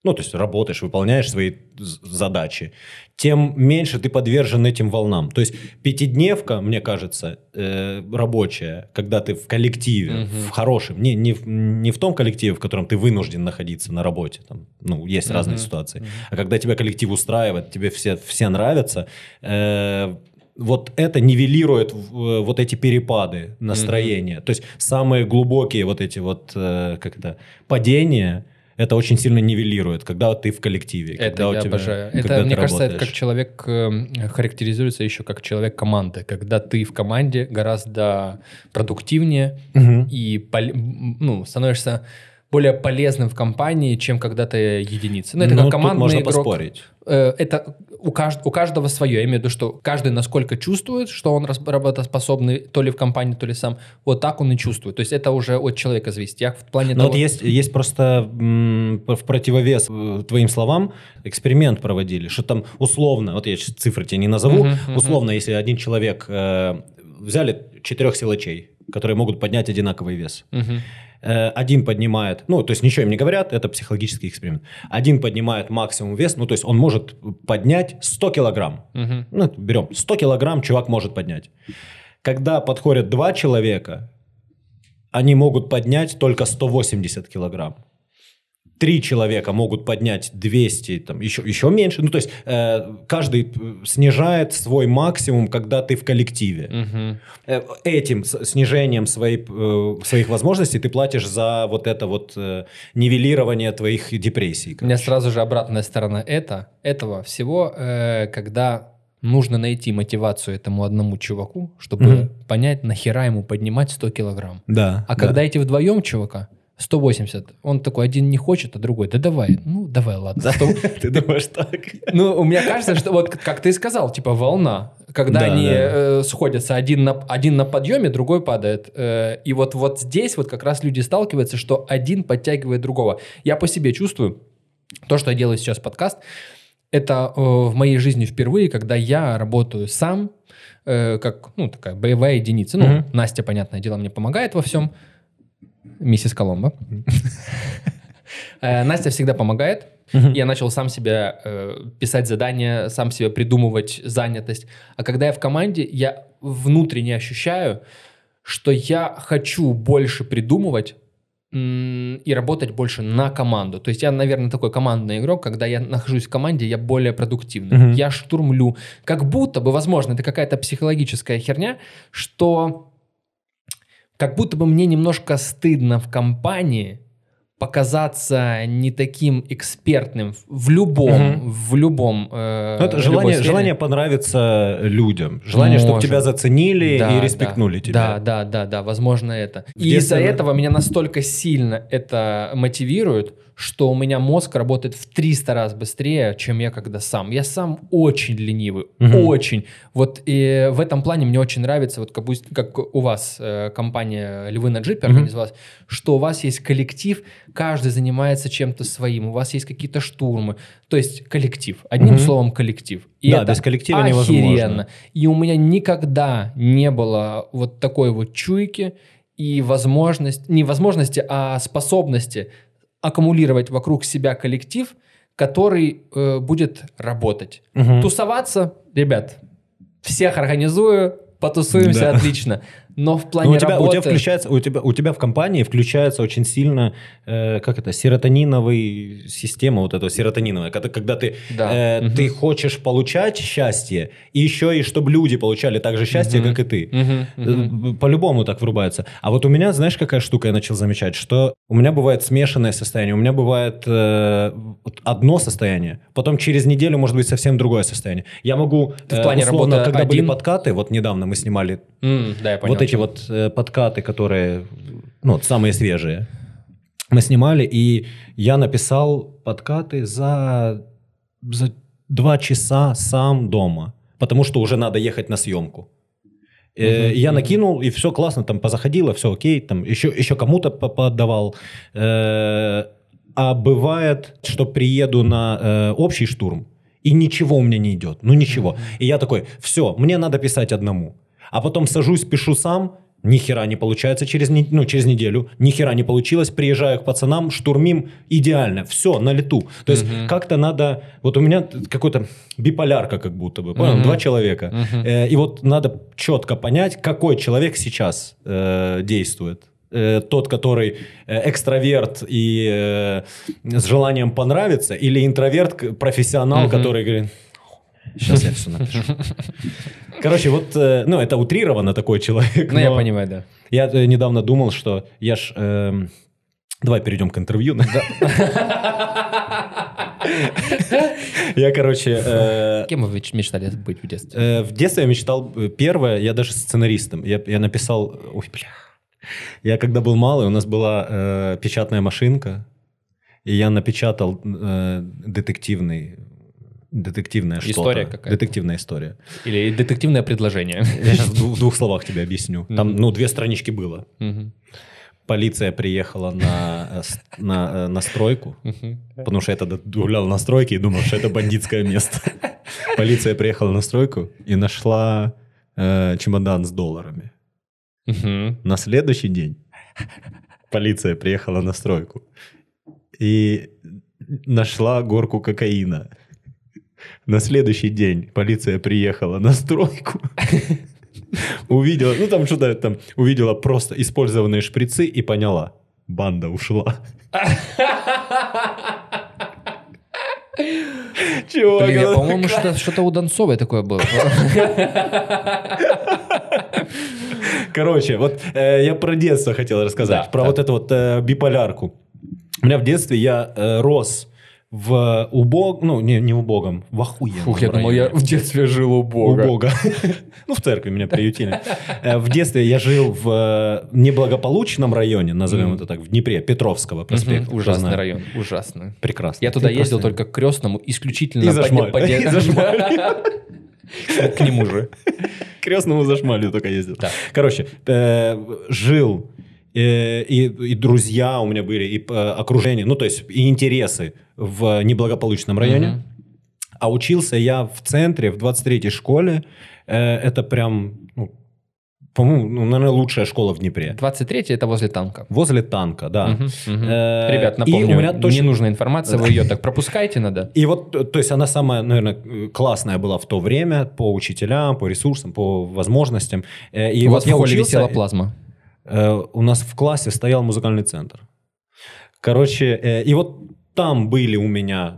ну, то есть работаешь, выполняешь свои задачи, тем меньше ты подвержен этим волнам. То есть пятидневка, мне кажется, э, рабочая, когда ты в коллективе, Мгм. в хорошем, не, не, не в том коллективе, в котором ты вынужден находиться на работе, там, ну, есть разные Мгм. ситуации, а когда тебя коллектив устраивает, тебе все, все нравятся, э, вот это нивелирует в- вот эти перепады настроения. То есть самые глубокие вот эти вот, э, как это, падения, Это очень сильно нивелирует, когда ты в коллективе. Это когда у я тебя- обожаю. когда Это, мне кажется, это работаешь. как человек э, характеризуется еще как человек команды, когда ты в команде гораздо продуктивнее Мгм. и ну, становишься более полезным в компании, чем когда ты единица. Ну, это Ну, как командный можно игрок. поспорить. Э, Это у, кажд- у каждого свое. Я имею в виду, что каждый насколько чувствует, что он работоспособный то ли в компании, то ли сам, вот так он и чувствует. То есть это уже от человека зависит. Я в плане Но того... вот есть, есть просто в противовес э, твоим словам эксперимент проводили, что там условно, вот я сейчас цифры тебе не назову, Мгм, мгм. условно, если один человек э, взяли четырех силачей, которые могут поднять одинаковый вес. Мгм. Э, один поднимает, ну, то есть ничего им не говорят, это психологический эксперимент. Один поднимает максимум вес, ну, то есть он может поднять 100 килограмм. Мгм. Ну, берем 100 килограмм чувак может поднять. Когда подходят два человека, они могут поднять только 180 килограмм. Три человека могут поднять 200, там, еще, еще меньше. Ну, то есть э, каждый э, снижает свой максимум, когда ты в коллективе. Э, Этим снижением своей, э, своих возможностей ты платишь за вот это вот э, нивелирование твоих депрессий. У меня короче. сразу же обратная сторона это, этого всего, э, когда нужно найти мотивацию этому одному чуваку, чтобы Мгм. понять, нахера ему поднимать 100 килограмм. Да. А да. когда эти вдвоем чувака, 180, он такой, один не хочет, а другой, да давай, ну давай, ладно. 100. Ты думаешь так? Ну, у меня кажется, что вот как ты сказал, типа волна, когда Да, они да. э, сходятся, один на, один на подъеме, другой падает. Э, и вот, вот здесь вот как раз люди сталкиваются, что один подтягивает другого. Я по себе чувствую, то, что я делаю сейчас подкаст, это э, в моей жизни впервые, когда я работаю сам, э, как, ну, такая боевая единица. Ну, Мгм. Настя, понятное дело, мне помогает во всем. Миссис Коломбо. Э, Настя всегда помогает. Я начал сам себе э, писать задания, сам себе придумывать занятость. А когда я в команде, я внутренне ощущаю, что я хочу больше придумывать и работать больше на команду. То есть я, наверное, такой командный игрок, когда я нахожусь в команде, я более продуктивный. Мгм. Я штурмлю. Как будто бы, возможно, это какая-то психологическая херня, что как будто бы мне немножко стыдно в компании показаться не таким экспертным в любом, Мгм. в любом. э, Ну, это желание, желание понравиться людям. Желание, чтобы Может. тебя заценили Да, и респектнули да, тебя. Да, да, да, да, возможно это. В И из-за этого меня настолько сильно это мотивирует, что у меня мозг работает в 300 раз быстрее, чем я когда сам. Я сам очень ленивый, Мгм. очень. Вот и в этом плане мне очень нравится, вот как, как у вас э, компания «Львы на джипе» организовалась, что у вас есть коллектив, каждый занимается чем-то своим, у вас есть какие-то штурмы, то есть коллектив. Одним Мгм. словом, коллектив. И Да, это без коллектива невозможно. охеренно. И у меня никогда не было вот такой вот чуйки и возможность, не возможности, а способности аккумулировать вокруг себя коллектив, который э, будет работать. Мгм. Тусоваться, ребят, всех организую, потусуемся Да. отлично. Но в плане Ну, у, тебя, у, работы... тебя включается, у, тебя, у тебя в компании включается очень сильно, э, как это, серотониновая система, вот эта серотониновая, когда, когда ты, Да. э, Мгм. ты хочешь получать счастье, и еще и чтобы люди получали так же счастье, Мгм. как и ты. Мгм. Э, По-любому так врубается. А вот у меня, знаешь, какая штука я начал замечать? Что у меня бывает смешанное состояние. У меня бывает э, одно состояние, потом через неделю может быть совсем другое состояние. Я могу... Ты в э, плане условно, работы когда были один? подкаты, вот недавно мы снимали М, Да, я понял. вот эти вот э, подкаты, которые, ну, вот самые свежие, мы снимали, и я написал подкаты за, за два часа сам дома, потому что уже надо ехать на съемку. Э, Я накинул, и все классно, там позаходило, все окей, там еще, еще кому-то по- поотдавал. Э, А бывает, что приеду на общий штурм, и ничего у меня не идет, ну ничего. И я такой, все, мне надо писать одному. А потом сажусь, пишу сам, ни хера не получается через, не- ну, через неделю, ни хера не получилось, приезжаю к пацанам, штурмим, идеально, все, на лету. То есть Мгм. как-то надо, вот у меня какой-то биполярка как будто бы, понял, Мгм. два человека. Мгм. Э, и вот надо четко понять, какой человек сейчас э, действует. Э, тот, который э, экстраверт и э, с желанием понравиться, или интроверт, профессионал, Мгм. который говорит, сейчас я все напишу. Короче, вот, э, ну, это утрированно такой человек. Ну, я понимаю, да. Я э, недавно думал, что я ж... эм, Давай перейдем к интервью. Я, короче, э, Кем вы меч- мечтали быть в детстве? э, в детстве я мечтал, первое, я даже сценаристом. Я, я написал, ой, бля. Я когда был малый, у нас была э, печатная машинка, и я напечатал детективный, детективная что-то. История какая-то. Детективная история. Или детективное предложение? Я сейчас в двух, словах тебе объясню. Там, ну, две странички было. Полиция приехала на, э, на, э, на стройку, потому что я тогда гулял на стройке и думал, что это бандитское место. Полиция приехала на стройку и нашла э, чемодан с долларами. На следующий день полиция приехала на стройку и нашла горку кокаина. На следующий день полиция приехала на стройку, увидела, ну там что-то там, увидела просто использованные шприцы и поняла, банда ушла. Чувак, Блин, я, по-моему, что-то, что-то у Донцовой такое было. Короче, вот э, я про детство хотел рассказать, Да, про да. вот эту вот э, биполярку. У меня в детстве я э, рос в убог, ну не, не убогом, в охуенном Фух, я думал, я районе. в детстве жил у У Бога. Бога. Ну, в церкви меня приютили. Э, В детстве я жил в э, неблагополучном районе, назовем это так, в Днепре, Петровского проспекта. Ужасный район, ужасный. Прекрасно. Я туда ездил только к крестному исключительно И по- зашмаль. по- И зашмаль. К нему же. Крестному зашмалью только ездил. Короче, э, жил, э, и, и друзья у меня были, и э, окружение, ну, то есть и интересы в неблагополучном районе. Мгм. А учился я в центре, в 23-й школе. Э, это прям, ну, по-моему, ну, наверное, лучшая школа в Днепре. 23 это возле танка. Возле танка, да. Мгм, мгм. Э, Ребят, и напомню, у меня точно- ненужная информация, вы ее так пропускаете надо. И вот, то есть она самая, наверное, классная была в то время по учителям, по ресурсам, по возможностям. И У вот вас в холле учился, висела плазма. Э, у нас в классе стоял музыкальный центр. Короче, э, и вот там были у меня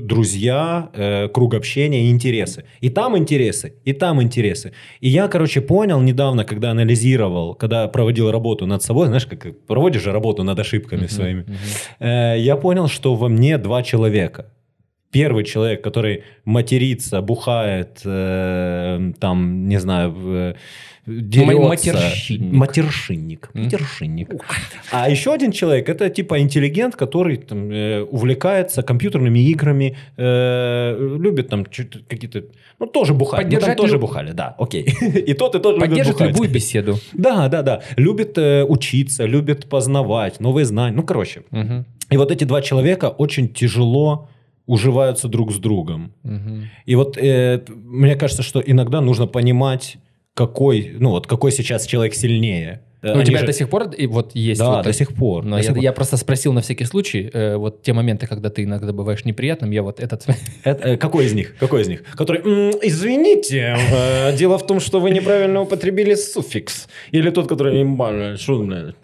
друзья, э, круг общения и интересы. И там интересы, и там интересы. И я, короче, понял недавно, когда анализировал, когда проводил работу над собой, знаешь, как проводишь же работу над ошибками Мгм, своими. Э, я понял, что во мне два человека. Первый человек, который матерится, бухает, э, там, не знаю, дерется. Матершинник. М. Матершинник. А еще один человек, это типа интеллигент, который там, э, увлекается компьютерными играми, э, любит там какие-то... Ну, тоже бухать. Мы там Поддержать тоже люб- бухали, да, окей. И тот, и тот любит Поддержит любую беседу. Да, да, да. Любит э, учиться, любит познавать новые знания. Ну, короче. Мгм, И вот эти два человека очень тяжело уживаются друг с другом. мгм. И вот э, мне кажется, что иногда нужно понимать, какой, ну вот какой сейчас человек сильнее. Э, Ну, у тебя же- до сих пор и вот есть Да, вот до так- сих пор. Но До я, сих я просто спросил на всякий случай, э, вот те моменты, когда ты иногда бываешь неприятным, я вот этот... Это, э, какой из них? Какой из них? Который, «М, извините, э, дело в том, что вы неправильно употребили суффикс. Или тот, который, «Ебать, что, блядь,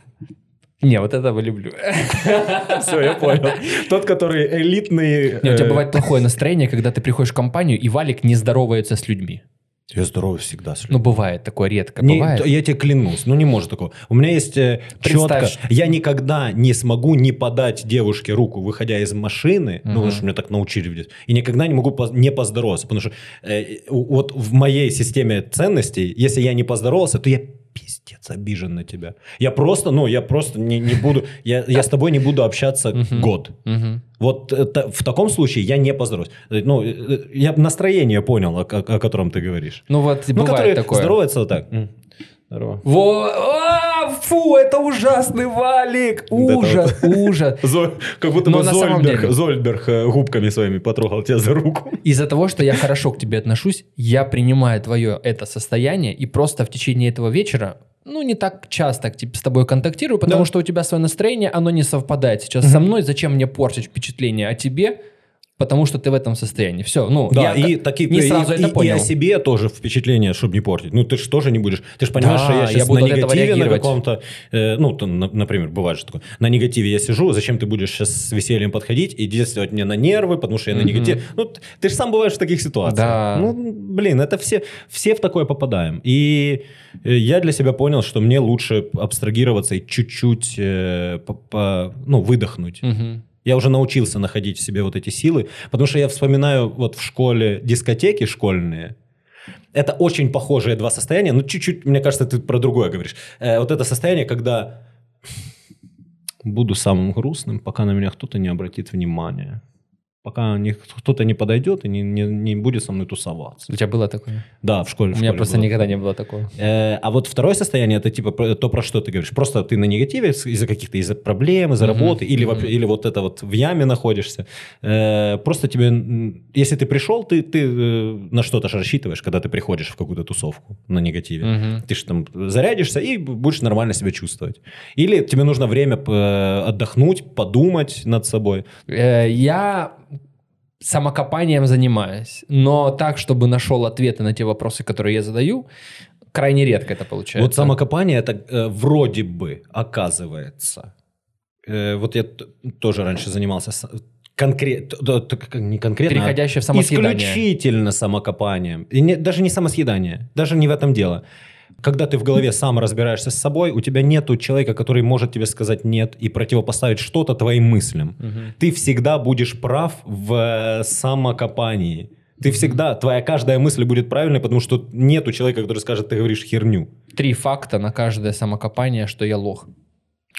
Не, вот этого люблю. Все, я понял. Тот, который элитный... Не, у тебя э, бывает плохое настроение, когда ты приходишь в компанию, и Валик не здоровается с людьми. Я здоровый всегда с Ну, бывает такое, редко Не, бывает. я тебе клянусь, ну не может такого. У меня есть э, Представь, четко, я никогда не смогу не подать девушке руку, выходя из машины, ну, Мгм. потому что меня так научили детстве, и никогда не могу не поздороваться, потому что э, вот в моей системе ценностей, если я не поздоровался, то я пиздец обижен на тебя. Я просто, ну, я просто не, не буду, я, я с тобой не буду общаться год. Вот это- в таком случае я не поздороваюсь. Э, Ну, э, я настроение понял, о, о- о котором ты говоришь. Ну, вот Ну, бывает такое. здороваются вот так. Здорово. Во, а, фу, это ужасный Валик. Ужас, ужас. Зо- Как будто Но бы Зольберг, деле- Зольберг э, губками своими потрогал тебя за руку. Из-за того, что я хорошо к тебе отношусь, я принимаю твое это состояние и просто в течение этого вечера, ну, не так часто типа, с тобой контактирую, потому Да. что у тебя свое настроение, оно не совпадает сейчас со мной. Зачем мне портить впечатление о тебе? Потому что ты в этом состоянии. Все, ну, Да, я и такие, не сразу и, это и- понял. и о себе тоже впечатление, чтобы не портить. Ну, ты же тоже не будешь. Ты же понимаешь, Да, что я я сейчас буду на негативе на каком-то... э, ну, то, на- например, бывает же такое. На негативе я сижу, зачем ты будешь сейчас с весельем подходить и действовать мне на нервы, потому что я на Мгм. негативе. Ну, ты же сам бываешь в таких ситуациях. Да. Ну, блин, это все, все в такое попадаем. И э, я для себя понял, что мне лучше абстрагироваться и чуть-чуть э, по- по- ну, выдохнуть. Мгм. Я уже научился находить в себе вот эти силы, потому что я вспоминаю вот в школе дискотеки школьные. Это очень похожие два состояния, но чуть-чуть, мне кажется, ты про другое говоришь. Э, вот это состояние, когда буду самым грустным, пока на меня кто-то не обратит внимания. Пока кто-то не подойдет и не, не- не будет со мной тусоваться. У тебя было такое? Да, в школе. У в меня школе просто было. никогда не было такого. Э, А вот второе состояние это типа то, про что ты говоришь. Просто ты на негативе из-за каких-то из-за проблем, из-за Мгм, работы, или, вообще- или вот это вот в яме находишься. Э, Просто тебе, если ты пришел, ты, ты э, на что-то же рассчитываешь, когда ты приходишь в какую-то тусовку на негативе. Мгм. Ты же там зарядишься и будешь нормально себя чувствовать. Или тебе нужно время э, отдохнуть, подумать над собой. Э, Я самокопанием занимаюсь, но так, чтобы нашел ответы на те вопросы, которые я задаю, крайне редко это получается. Вот самокопание это э, вроде бы оказывается. Э, вот я тоже раньше занимался конкретно, не конкретно, а Переходящее в самосъедание. исключительно самокопанием. И не- даже не самосъедание, даже не в этом дело. Когда ты в голове сам разбираешься с собой, у тебя нету человека, который может тебе сказать нет и противопоставить что-то твоим мыслям. Мгм. Ты всегда будешь прав в э, самокопании. Ты всегда, твоя каждая мысль будет правильной, потому что нету человека, который скажет, ты говоришь херню. Три факта на каждое самокопание, что я лох.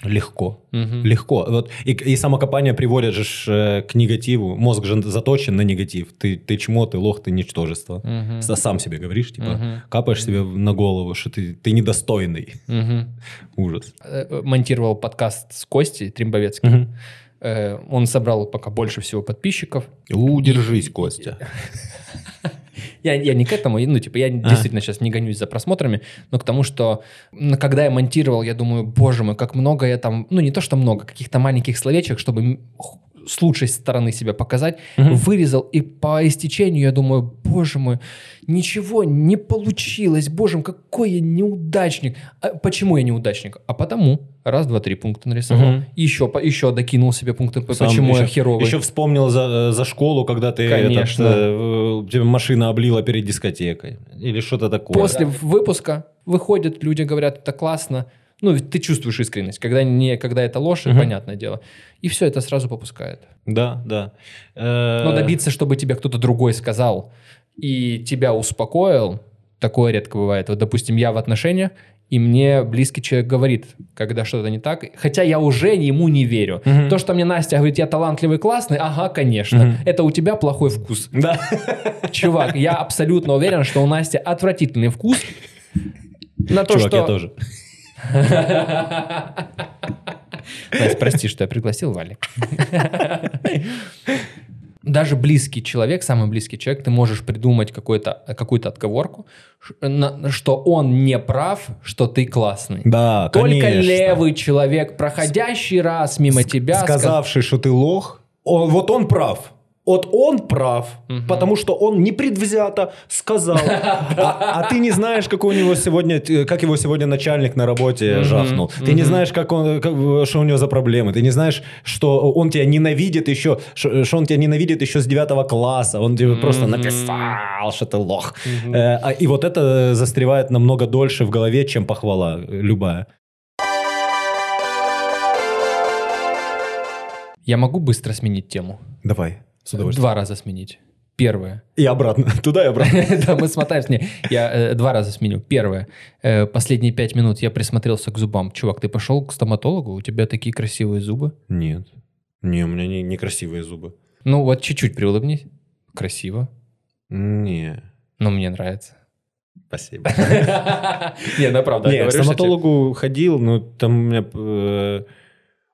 Легко. Мгм. Легко. Вот. И, и самокопание приводит же э, к негативу. Мозг же заточен на негатив. Ты, ты чмо, ты лох, ты ничтожество. С- Сам себе говоришь, типа, Мгм. капаешь себе на голову, что ты, ты недостойный. Мгм. Ужас. Э, э, Монтировал подкаст с Костей Тримбовецким. Э, Он собрал пока больше всего подписчиков. Удержись, Костя. Я, я не к этому, ну, типа, я действительно сейчас не гонюсь за просмотрами, но к тому, что когда я монтировал, я думаю, боже мой, как много я там, ну, не то, что много, каких-то маленьких словечек, чтобы с лучшей стороны себя показать, Мгм. вырезал, и по истечению я думаю, боже мой, ничего не получилось, боже мой, какой я неудачник. А почему я неудачник? А потому, раз, два, три пункта нарисовал, Мгм. еще, еще докинул себе пункты, Сам почему я еще- херовый. Еще вспомнил за, э, за школу, когда ты Конечно. этот, э, тебя машина облила перед дискотекой. Или что-то такое. После выпуска выходят люди, говорят, это классно. Ну, ты чувствуешь искренность. Когда, не, когда это ложь, Мгм. понятное дело. И все это сразу попускает. Да, да. Э, Но добиться, чтобы тебе кто-то другой сказал и тебя успокоил, такое редко бывает. Вот, допустим, я в отношениях, и мне близкий человек говорит, когда что-то не так, хотя я уже ему не верю. Мгм. То, что мне Настя говорит, я талантливый, классный, ага, конечно. Мгм. Это у тебя плохой вкус. Да. Чувак, я абсолютно уверен, что у Насти отвратительный вкус. На то, Чувак, что... я тоже. Настя, прости, что я пригласил Вали. Даже близкий человек, самый близкий человек, ты можешь придумать какую-то отговорку, ш- на- что он не прав, что ты классный. Да, Только конечно. левый человек, проходящий раз мимо тебя, сказ- сказавший, что ты лох, он, вот он прав. Вот он прав, Мгм. потому что он непредвзято сказал. А, а ты не знаешь, как у него сегодня, э, как его сегодня начальник на работе Мгм, жахнул. Ты не мгм. знаешь, как он, как- что у него за проблемы. Ты не знаешь, что он тебя ненавидит еще, что, что он тебя ненавидит еще с 9 класса. Он тебе просто Мгм. написал, что ты лох. Мгм. Э, а- И вот это застревает намного дольше в голове, чем похвала э, любая. Я могу быстро сменить тему? Давай, с удовольствием. Два раза сменить. Первое. И обратно, туда и обратно. Да, мы смотаемся. Не, я э, два раза сменю. Первое. Э, последние пять минут я присмотрелся к зубам. Чувак, ты пошел к стоматологу? У тебя такие красивые зубы. Нет. Не, у меня не, некрасивые зубы. Ну, вот чуть-чуть приулыбнись. Красиво. Не. Но мне нравится. Спасибо. Не, ну правда. Не, к стоматологу ходил, но там у меня... э,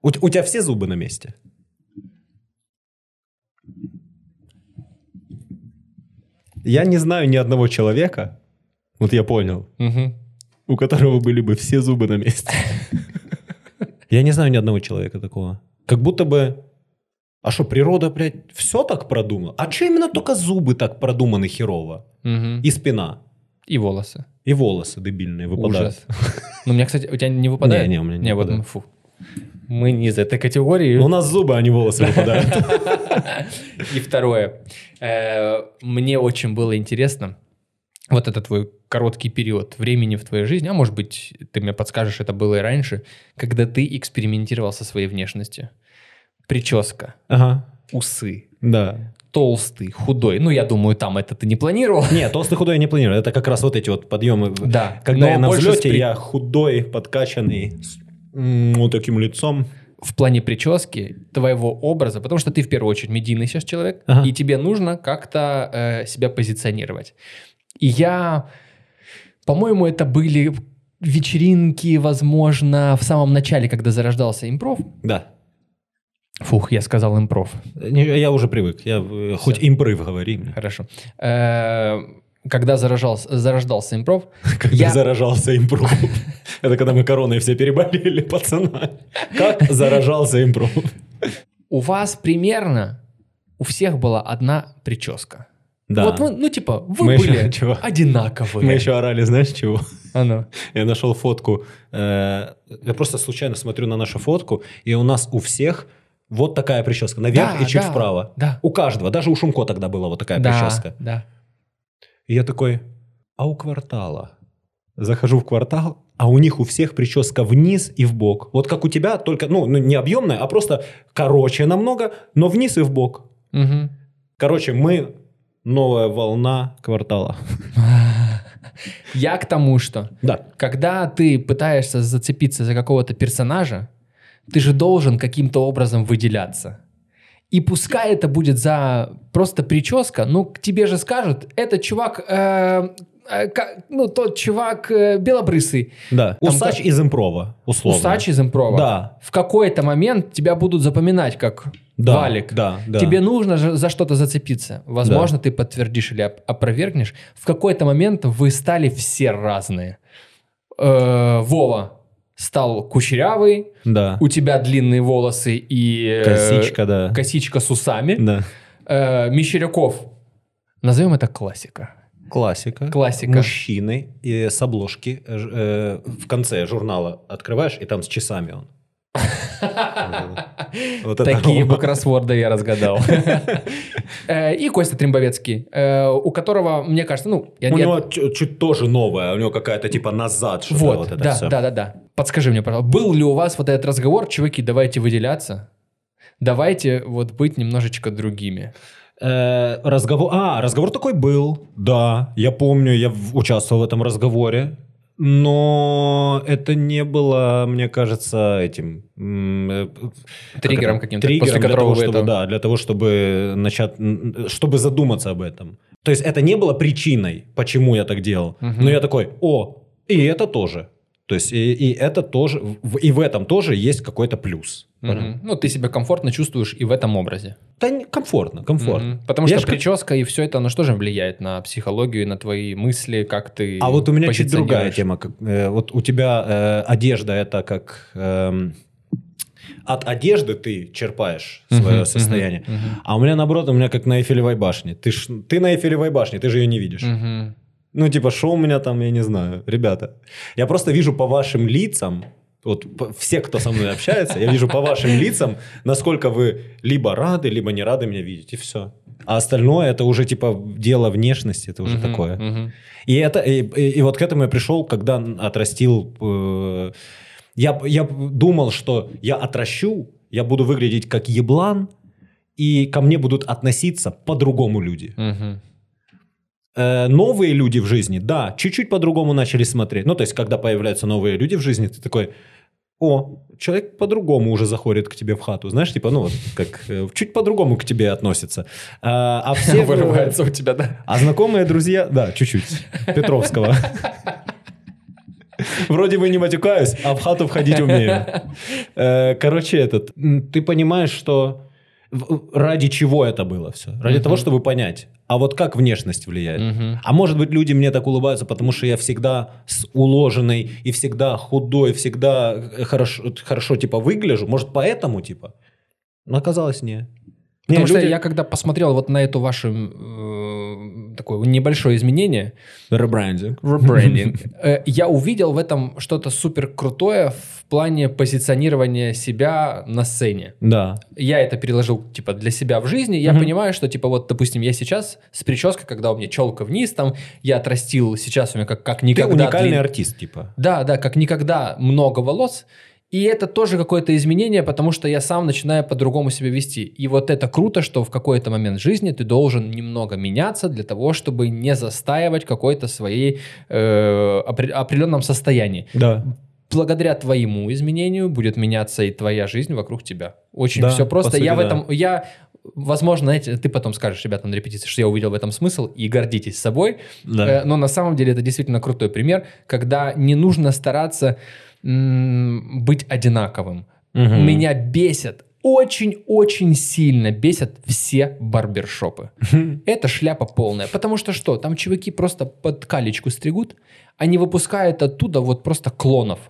у тебя все зубы на месте? Я не знаю ни одного человека, вот я понял, Мгм. у которого были бы все зубы на месте. Я не знаю ни одного человека такого. Как будто бы А что, природа, блядь, все так продумала? А что именно только зубы так продуманы херово? Мгм. И спина, И волосы. и волосы дебильные выпадают. Ужас. Ну, у меня, кстати, у тебя не выпадает? Не, не, у меня не Не, вот, выпадает. мы- фу. Мы не из этой категории. У нас зубы, а не волосы выпадают. И второе. Э, Мне очень было интересно, вот это твой короткий период времени в твоей жизни, а может быть, ты мне подскажешь, это было и раньше, когда ты экспериментировал со своей внешностью. Прическа, Ага, усы, да. толстый, худой. Ну, я думаю, там это ты не планировал. Нет, толстый худой я не планирую. Это как раз вот эти вот подъемы. Да. Когда но я на взлете, с при- я худой, подкачанный, с вот таким лицом. в плане прически твоего образа, потому что ты в первую очередь медийный сейчас человек, Ага. и тебе нужно как-то э, себя позиционировать. И я, по-моему, это были вечеринки, возможно, в самом начале, когда зарождался импров. Да. Фух, я сказал импров. Не, Я уже привык. Я э, хоть импрыв говори мне. Хорошо. Э, Когда зарождался, зарождался импров, Когда Я- заражался импрув. Это когда мы короной все переболели, пацана. Как заражался импрув? у вас примерно у всех была одна прическа. Да. Вот, вы, ну, типа, вы Мы еще- были чего? одинаковые. Мы еще орали, знаешь чего? А ну. Я нашел фотку. э, Я просто случайно смотрю на нашу фотку, и у нас у всех вот такая прическа. Наверх Да, и чуть да, вправо. Да. У каждого. Даже у Шумко тогда была вот такая да, прическа. Да. И я такой, а у квартала? Захожу в квартал, а у них у всех прическа вниз и в бок. Вот как у тебя, только, ну, ну, не объемная, а просто короче намного, но вниз и в бок. Мгм. Короче, мы новая волна квартала. Я к тому, что Да. когда ты пытаешься зацепиться за какого-то персонажа, ты же должен каким-то образом выделяться. И пускай это будет за просто прическа, ну, к тебе же скажут, этот чувак, э, э, ка- ну, тот чувак э, белобрысый, Да. Там Усач как- из импрова, условно. усач из импрова. Да. В какой-то момент тебя будут запоминать как Да, валик. да, да. Тебе нужно же за что-то зацепиться. Возможно, ты подтвердишь или оп- опровергнешь. В какой-то момент вы стали все разные. Э, Вова стал кучерявый, Да. у тебя длинные волосы и... э, Косичка, да. Косичка с усами. Да. Э, Мещеряков. Назовем это классика. Классика. Классика. Мужчины и с обложки э, э, в конце журнала открываешь, и там с часами он. Вот Такие бы кроссворды я разгадал. Э, И Костя Трембовецкий, э, у которого, мне кажется, ну... У него чуть, тоже новое, у него какая-то типа назад что-то Вот, это да, да, да, да. Подскажи мне, пожалуйста, был ли у вас вот этот разговор, чуваки, давайте выделяться, давайте вот быть немножечко другими. Э, разговор, а, разговор такой был, да, я помню, я участвовал в этом разговоре, но это не было, мне кажется, этим э, Триггером каким-то, триггером после для которого того, вы чтобы, это- да, для того, чтобы начать, чтобы задуматься об этом. То есть это не было причиной, почему я так делал, Мгм. но я такой, о, и это тоже. То есть и, и это тоже, и в этом тоже есть какой-то плюс. Мгм. Ну, ты себя комфортно чувствуешь и в этом образе. Да не- комфортно, комфортно. Мгм. Потому Я что ж как- прическа и все это, оно что же влияет на психологию, на твои мысли, как ты А вот у меня чуть другая тема. как, э, вот у тебя э, одежда это как эм, от одежды ты черпаешь свое мгм, состояние. мгм, А у меня наоборот, у меня как на Эйфелевой башне. Ты, ж, ты на Эйфелевой башне, ты же ее не видишь. мгм. Ну, типа, что у меня там, я не знаю. Ребята, я просто вижу по вашим лицам, вот все, кто со мной общается, я вижу по вашим лицам, насколько вы либо рады, либо не рады меня видеть, и все. А остальное это уже типа дело внешности, это уже Мгм, такое. мгм. И, это, и, и- и вот к этому я пришел, когда отрастил... э, я, я думал, что я отращу, я буду выглядеть как еблан, и ко мне будут относиться по-другому люди. Мгм. Э, новые люди в жизни, да, чуть-чуть по-другому начали смотреть. Ну, то есть, когда появляются новые люди в жизни, ты такой, о, человек по-другому уже заходит к тебе в хату. Знаешь, типа, ну, вот, как э, чуть по-другому к тебе относится. А, а все... Вырывается у тебя, да? А знакомые друзья, да, чуть-чуть, Петровского. Вроде бы не матюкаюсь, а в хату входить умею. Э, Короче, этот, ты понимаешь, что ради чего это было все? Ради того, чтобы понять, а вот как внешность влияет? Мгм. А может быть, люди мне так улыбаются, потому что я всегда с уложенной и всегда худой, всегда э, хорошо, хорошо типа выгляжу. Может, поэтому, типа? Оказалось, не. Потому Не, что люди- я когда посмотрел вот на эту вашу э, такое небольшое изменение, Ребрендинг. ребрендинг, э, я увидел в этом что-то супер крутое в плане позиционирования себя на сцене. Да. Я это переложил типа для себя в жизни. Я понимаю, что типа вот, допустим, я сейчас с прической, когда у меня челка вниз, там я отрастил сейчас у меня как, как Ты никогда. уникальный длин- артист, типа. Да, да, как никогда много волос. И это тоже какое-то изменение, потому что я сам начинаю по-другому себя вести. И вот это круто, что в какой-то момент жизни ты должен немного меняться для того, чтобы не застаивать какой-то своей э, опре- определенном состоянии. Да. Благодаря твоему изменению будет меняться и твоя жизнь вокруг тебя. Очень Да, все просто. сути, я в этом, я, возможно, знаете, ты потом скажешь ребятам на репетиции, что я увидел в этом смысл и гордитесь собой. Да. Э, Но на самом деле это действительно крутой пример, когда не нужно стараться быть одинаковым. Мгм. Меня бесят, очень-очень сильно бесят все барбершопы. Это шляпа полная. Потому что что? Там чуваки просто под калечку стригут, они выпускают оттуда вот просто клонов.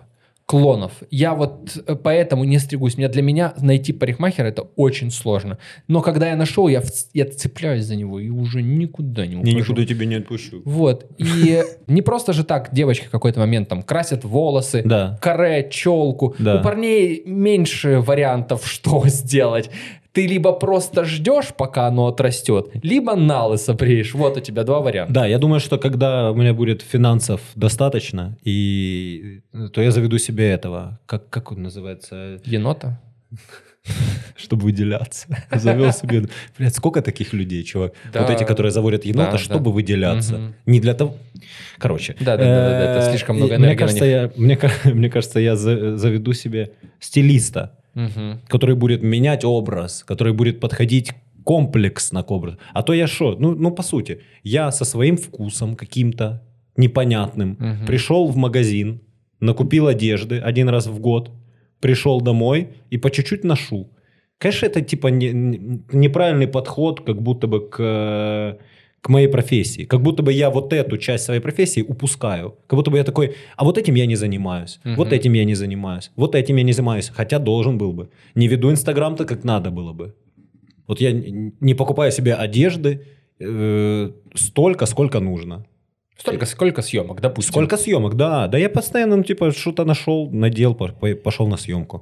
Клонов. Я вот э, поэтому не стригусь. Меня для меня найти парикмахера это очень сложно. Но когда я нашел, я, вц- я цепляюсь за него и уже никуда не ухожу. Я никуда тебя не отпущу. Вот. И не просто же так девочки в какой-то момент там красят волосы, Да. каре, челку. Да. У парней меньше вариантов, что сделать. Ты либо просто ждешь, пока оно отрастет, либо на лысо бреешь. Вот у тебя два варианта. Да, я думаю, что когда у меня будет финансов достаточно, и то я заведу себе этого, как, как он называется, Енота? чтобы выделяться. Завел себе... Блядь, сколько таких людей, чувак? Да. Вот эти, которые заводят енота, Да, чтобы да. выделяться. Мгм. Не для того... Короче. Да-да-да-да, это э, слишком много Мне энергии на кажется, я, мне, мне кажется, я за- заведу себе стилиста, Мгм. который будет менять образ, который будет подходить комплексно к образу. А то я что? Ну, ну, по сути, я со своим вкусом каким-то непонятным Мгм. пришел в магазин, накупил одежды один раз в год, пришел домой и по чуть-чуть ношу. Конечно, это типа не- не- неправильный подход, как будто бы к, э, к моей профессии. Как будто бы я вот эту часть своей профессии упускаю. Как будто бы я такой, а вот этим я не занимаюсь, вот Мгм. этим я не занимаюсь, вот этим я не занимаюсь. Хотя должен был бы. Не веду Инстаграм-то как надо было бы. Вот я не покупаю себе одежды э, столько, сколько нужно. Столько, сколько съемок, допустим. Сколько съемок, да. Да я постоянно, ну, типа, что-то нашел, надел, по- по- пошел на съемку.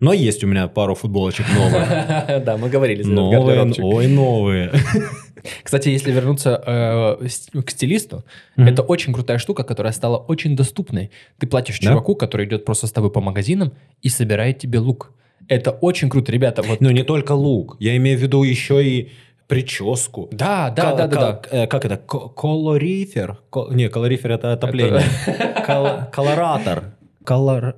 Но есть у меня пару футболочек новых. Да, мы говорили. Новые, ой, новые. Кстати, если вернуться э, к стилисту, Мгм. это очень крутая штука, которая стала очень доступной. Ты платишь Да? чуваку, который идет просто с тобой по магазинам и собирает тебе лук. Это очень круто, ребята. Вот. Но не только лук. Я имею в виду еще и прическу. Да, да, Ка- да, да, да. э, Как это? Ко- Колорифер? Ко- Не, колорифер это отопление. Кол- Колоратор. Колор...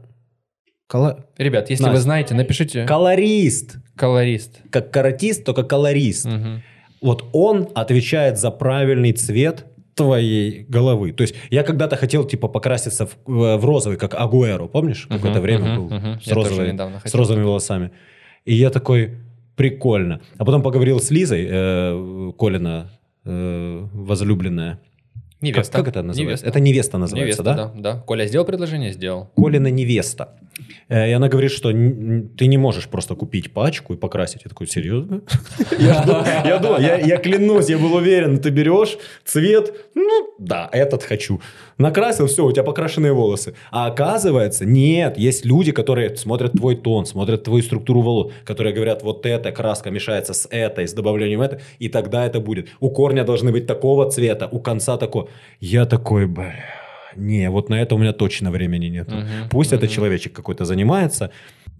коло- Ребят, если Настя. вы знаете, напишите. Колорист. Колорист. Как каратист, только колорист. Мгм. Вот он отвечает за правильный цвет твоей головы. То есть я когда-то хотел типа покраситься в, в- розовый, как Агуэро, помнишь? Мгм, Какое-то время мгм, был мгм. с, розовой- с розовыми волосами. И я такой, прикольно. А потом поговорил с Лизой, э, Колина, э, возлюбленная. Как, Невеста. как это называется? Невеста. Это невеста называется, Невеста, да? да? да. Коля сделал предложение? Сделал. Колина невеста. Э, И она говорит, что ты не можешь просто купить пачку и покрасить. Я такой, серьезно? Я думал- я клянусь, я был уверен, ты берешь цвет, ну да, этот хочу. Накрасил, все, у тебя покрашенные волосы. А оказывается, нет, есть люди, которые смотрят твой тон, смотрят твою структуру волос, которые говорят, вот эта краска мешается с этой, с добавлением этой, и тогда это будет. У корня должны быть такого цвета, у конца такого. Я такой, бля, не, вот на это у меня точно времени нет. Мгм, Пусть это мгм. человечек какой-то занимается.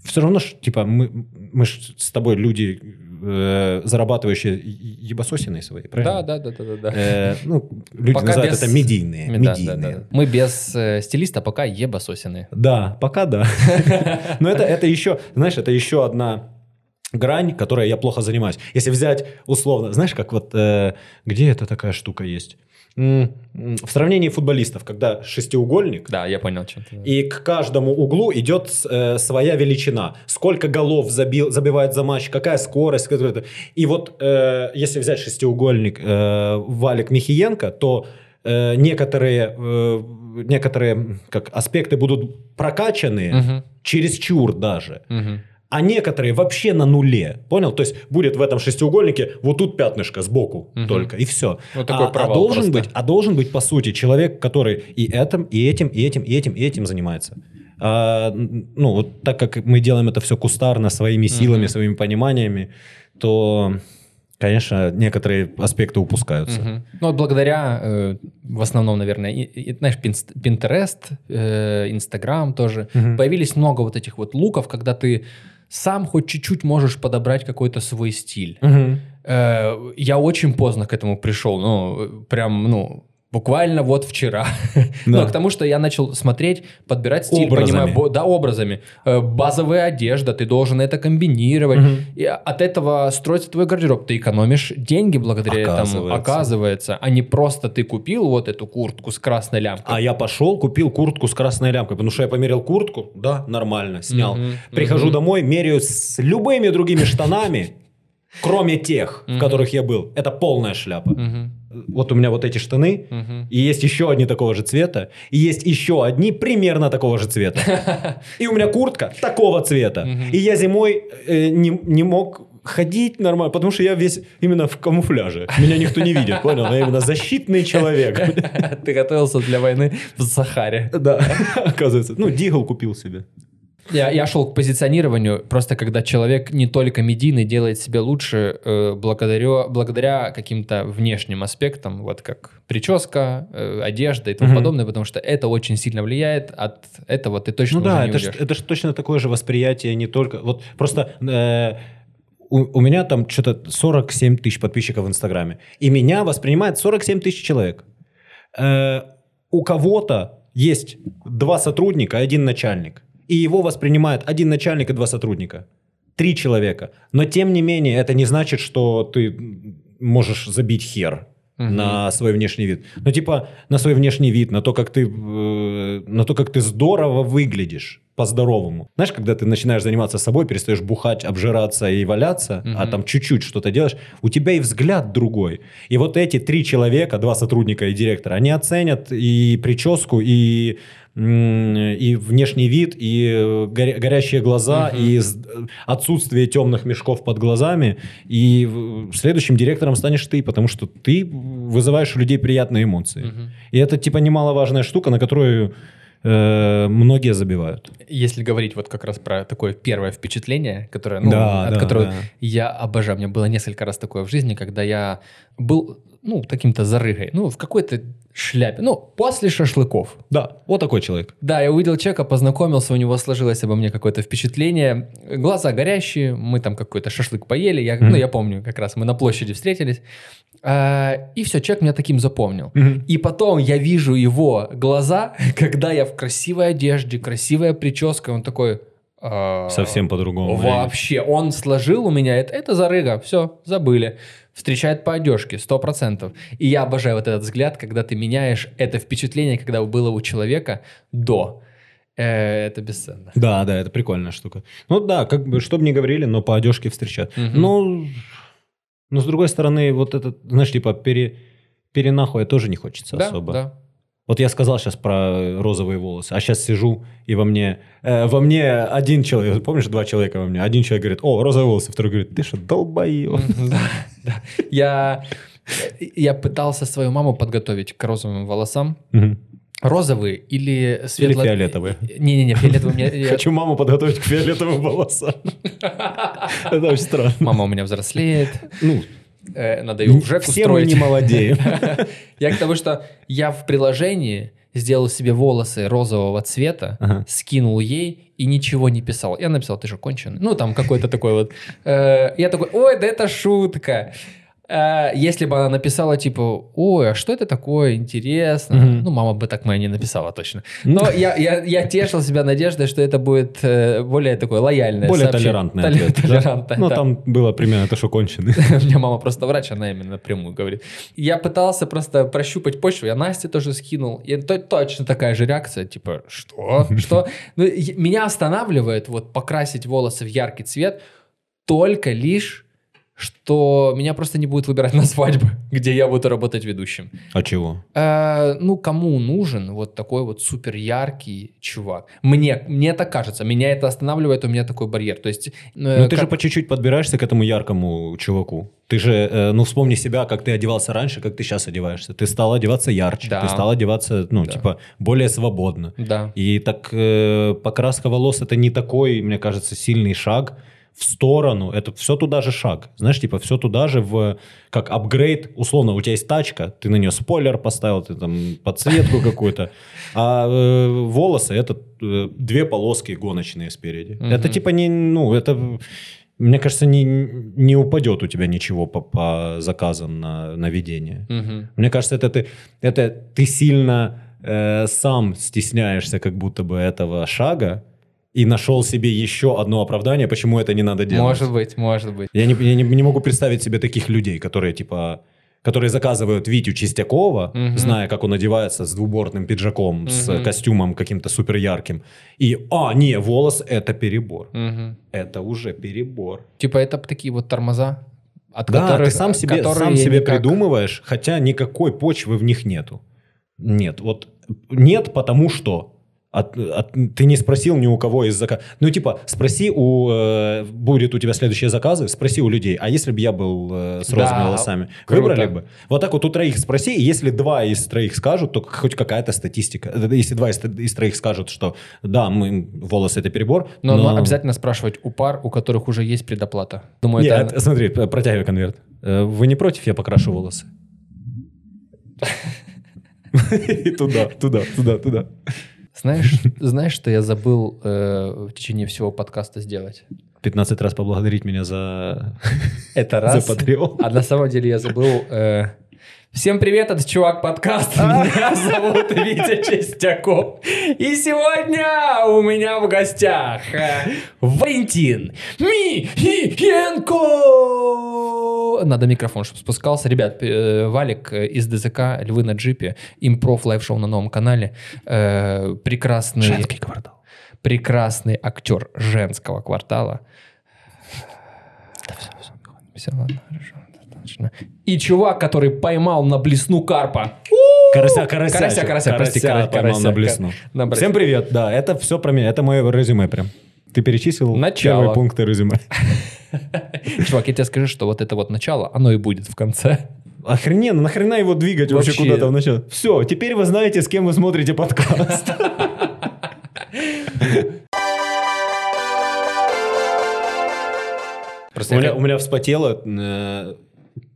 Все равно, ж, типа, мы, мы ж с тобой люди, э, зарабатывающие е- ебасосиной свои, правильно? Да, да, да, да, да. да. Э, ну, люди Пока называют без- это медийные. Да, да, медийные. да. Мы без э, стилиста пока ебасосины. Да, пока да. Но это, это еще, знаешь, это еще одна грань, которой я плохо занимаюсь. Если взять условно, знаешь, как вот, э, где эта такая штука есть? В сравнении футболистов, когда шестиугольник, Да, я понял, что ты. и к каждому углу идет э, своя величина. Сколько голов забил, забивает за матч, какая скорость. И вот э, если взять шестиугольник э, Валик Михиенко, то э, некоторые, э, некоторые как, аспекты будут прокачаны Мгм, чересчур даже. мгм. А некоторые вообще на нуле. Понял? То есть будет в этом шестиугольнике вот тут пятнышко сбоку Мгм. только, и все. Вот такой а, а провал должен просто. быть, а должен быть, по сути, человек, который и этим, и этим, и этим, и этим, и этим занимается. А, ну, вот так как мы делаем это все кустарно, своими силами, Мгм. своими пониманиями, то, конечно, некоторые аспекты упускаются. Мгм. Ну, вот благодаря, э, в основном, наверное, и- и, знаешь, Pinterest, э, Instagram тоже, Мгм. появились много вот этих вот луков, когда ты сам хоть чуть-чуть можешь подобрать какой-то свой стиль. Мгм. Э, я очень поздно к этому пришел, ну, прям, ну, буквально вот вчера. Да. Ну, к тому, что я начал смотреть, подбирать стиль, Образами. понимаю, да, образами. Э, базовая одежда, ты должен это комбинировать. Мгм. И от этого строится твой гардероб. Ты экономишь деньги благодаря этому, Оказывается. оказывается. А не просто ты купил вот эту куртку с красной лямкой. А я пошел, купил куртку с красной лямкой, потому что я померил куртку, да, нормально, снял. Мгм, Прихожу мгм. домой, меряю с любыми другими штанами, кроме тех, в которых я был. Это полная шляпа. Вот у меня вот эти штаны, мгм. и есть еще одни такого же цвета, и есть еще одни примерно такого же цвета. И у меня куртка такого цвета. И я зимой э, не, не мог ходить нормально, потому что я весь именно в камуфляже. Меня никто не видит, понял? Я именно защитный человек. Ты готовился для войны в Сахаре. Да, оказывается. Ну, Дигл купил себе. Я, я шел к позиционированию, просто когда человек не только медийный делает себя лучше э, благодаря, благодаря каким-то внешним аспектам, вот как прическа, э, одежда и тому Мгм. подобное, потому что это очень сильно влияет, от этого ты точно Ну уже да, не это ж, уйдешь. это ж точно такое же восприятие, не только... Вот просто э, у, у меня там что-то 47 тысяч подписчиков в Инстаграме, и меня воспринимает 47 тысяч человек. Э, у кого-то есть два сотрудника один начальник, и его воспринимает один начальник и два сотрудника. Три человека. Но тем не менее, это не значит, что ты можешь забить хер Мгм. на свой внешний вид. Ну, типа, на свой внешний вид, на то, как ты, э, на то, как ты здорово выглядишь по-здоровому. Знаешь, когда ты начинаешь заниматься собой, перестаешь бухать, обжираться и валяться, а Мгм. там чуть-чуть что-то делаешь, у тебя и взгляд другой. И вот эти три человека, два сотрудника и директора, они оценят и прическу, и и внешний вид, и э, горя- горящие глаза, Мгм. и отсутствие темных мешков под глазами. И следующим директором станешь ты, потому что ты вызываешь у людей приятные эмоции. Мгм. И это типа немаловажная штука, на которую э, многие забивают. Если говорить вот как раз про такое первое впечатление, которое, ну, Да, от да, которого да. я обожаю. У меня было несколько раз такое в жизни, когда я был, ну, таким-то зарыгой, ну, в какой-то шляпе, ну, после шашлыков. Да, вот такой человек. Да, я увидел человека, познакомился, у него сложилось обо мне какое-то впечатление. Глаза горящие, мы там какой-то шашлык поели, я, Мгм. ну, я помню, как раз мы на площади встретились. А, и все, человек меня таким запомнил. И потом я вижу его глаза, когда я в красивой одежде, красивая прическа, он такой... а, Совсем по-другому. Вообще, он сложил у меня, это, это зарыга, все, забыли. Встречает по одежке, сто процентов. И я обожаю вот этот взгляд, когда ты меняешь это впечатление, когда было у человека до. Э, Это бесценно. Да, да, это прикольная штука. Ну да, как бы, что бы ни говорили, но по одежке встречают. Ну, но с другой стороны, вот этот, знаешь, типа, пере, перенахуя тоже не хочется Да, особо. да. Вот я сказал сейчас про розовые волосы, а сейчас сижу, и во мне, э, во мне один человек, помнишь, два человека во мне, один человек говорит, о, розовые волосы, второй говорит, ты что, долбоеб. Мгм, да, да. Я, я пытался свою маму подготовить к розовым волосам. Мгм. Розовые или светло... фиолетовые? Не-не-не, фиолетовые мне... я- Хочу маму подготовить к фиолетовым волосам. Это очень странно. Мама у меня взрослеет, Ну, надо ее уже все мы не молодеем. Я к тому, что я в приложении сделал себе волосы розового цвета, Ага. скинул ей и ничего не писал. Я написал, ты же конченый. Ну, там какой-то такой вот. Э, Я такой, ой, да это шутка. Э, Если бы она написала, типа, ой, а что это такое, интересно. Мгм. Ну, мама бы так моя не написала точно. Но я, я, я тешил себя надеждой, что это будет э, более такое лояльное Более сообщение. толерантный Толе- ответ. да? толерантное, Ну, да. там было примерно то, что конченый. У меня мама просто врач, она именно напрямую говорит. Я пытался просто прощупать почву, я Насте тоже скинул, и то- точно такая же реакция, типа, что? Что? Ну, меня останавливает вот покрасить волосы в яркий цвет только лишь что меня просто не будут выбирать на свадьбы, где я буду работать ведущим. А чего? Э, ну, кому нужен вот такой вот супер яркий чувак? Мне, мне так кажется, меня это останавливает, у меня такой барьер. То есть, э, Ну, ты как- же по чуть-чуть подбираешься к этому яркому чуваку. Ты же, э, ну, вспомни себя, как ты одевался раньше, как ты сейчас одеваешься. Ты стал одеваться ярче, Да. ты стал одеваться, ну, Да. типа, более свободно. Да. И так э, покраска волос это не такой, мне кажется, сильный шаг в сторону. Это все туда же шаг. Знаешь, типа все туда же в как апгрейд. Условно, у тебя есть тачка, ты на нее спойлер поставил, ты там подсветку какую-то. А э, волосы это э, две полоски гоночные спереди. Мгм. Это типа не, ну, это мне кажется, не, не упадет у тебя ничего по, по заказам на, на ведение. Мгм. Мне кажется, это ты, это ты сильно э, сам стесняешься как будто бы этого шага и нашел себе еще одно оправдание, почему это не надо делать. Может быть, может быть. Я, не, я не, не могу представить себе таких людей, которые типа которые заказывают Витю Чистякова, Мгм. зная, как он одевается с двубортным пиджаком, с Мгм. костюмом каким-то супер ярким. И, а, не, волос – это перебор. Мгм. Это уже перебор. Типа это такие вот тормоза, от Да, которых... ты сам себе, сам себе никак- придумываешь, хотя никакой почвы в них нету. Нет, вот нет, потому что от- от- ты не спросил ни у кого из заказов. Ну, типа, спроси у... э, будет у тебя следующие заказы, спроси у людей, а если бы я был э, с Да, розовыми волосами, круто. выбрали бы? Вот так вот у троих спроси, и если два из троих скажут, то хоть какая-то статистика. Э, Если два из, из троих скажут, что да, мы, волосы это перебор, Но, но обязательно спрашивать у пар, у которых уже есть предоплата. Думаю, Нет, это... смотри, протягивай конверт. Э, Вы не против, я покрашу волосы? Туда, туда, туда, туда. Знаешь, знаешь, что я забыл э, в течение всего подкаста сделать? 15 раз поблагодарить меня за, Это за раз. Patreon. А на самом деле я забыл... э, Всем привет, это Чувак подкаст. Меня зовут Витя Чистяков. И сегодня у меня в гостях э, Валентин Михиенко. Надо микрофон, чтобы спускался. Ребят, э, Валик э, из ДЗК «Львы на джипе», Improv Live Show на новом канале. Прекрасный... квартал. прекрасный актер женского квартала. все, ладно, хорошо. И чувак, который поймал на блесну карпа. Карася, карася. Карася, карася, прости, кара- поймал карася, на блесну. Всем привет, да, это все про меня, это мое резюме прям. Ты перечислил Начало. первые пункты резюме. Чувак, я тебе скажу, что вот это вот начало, оно и будет в конце. Охрененно, нахрена его двигать вообще, Вообще. куда-то в начало? Все, теперь вы знаете, с кем вы смотрите подкаст. Просто У меня, как- у меня вспотело э,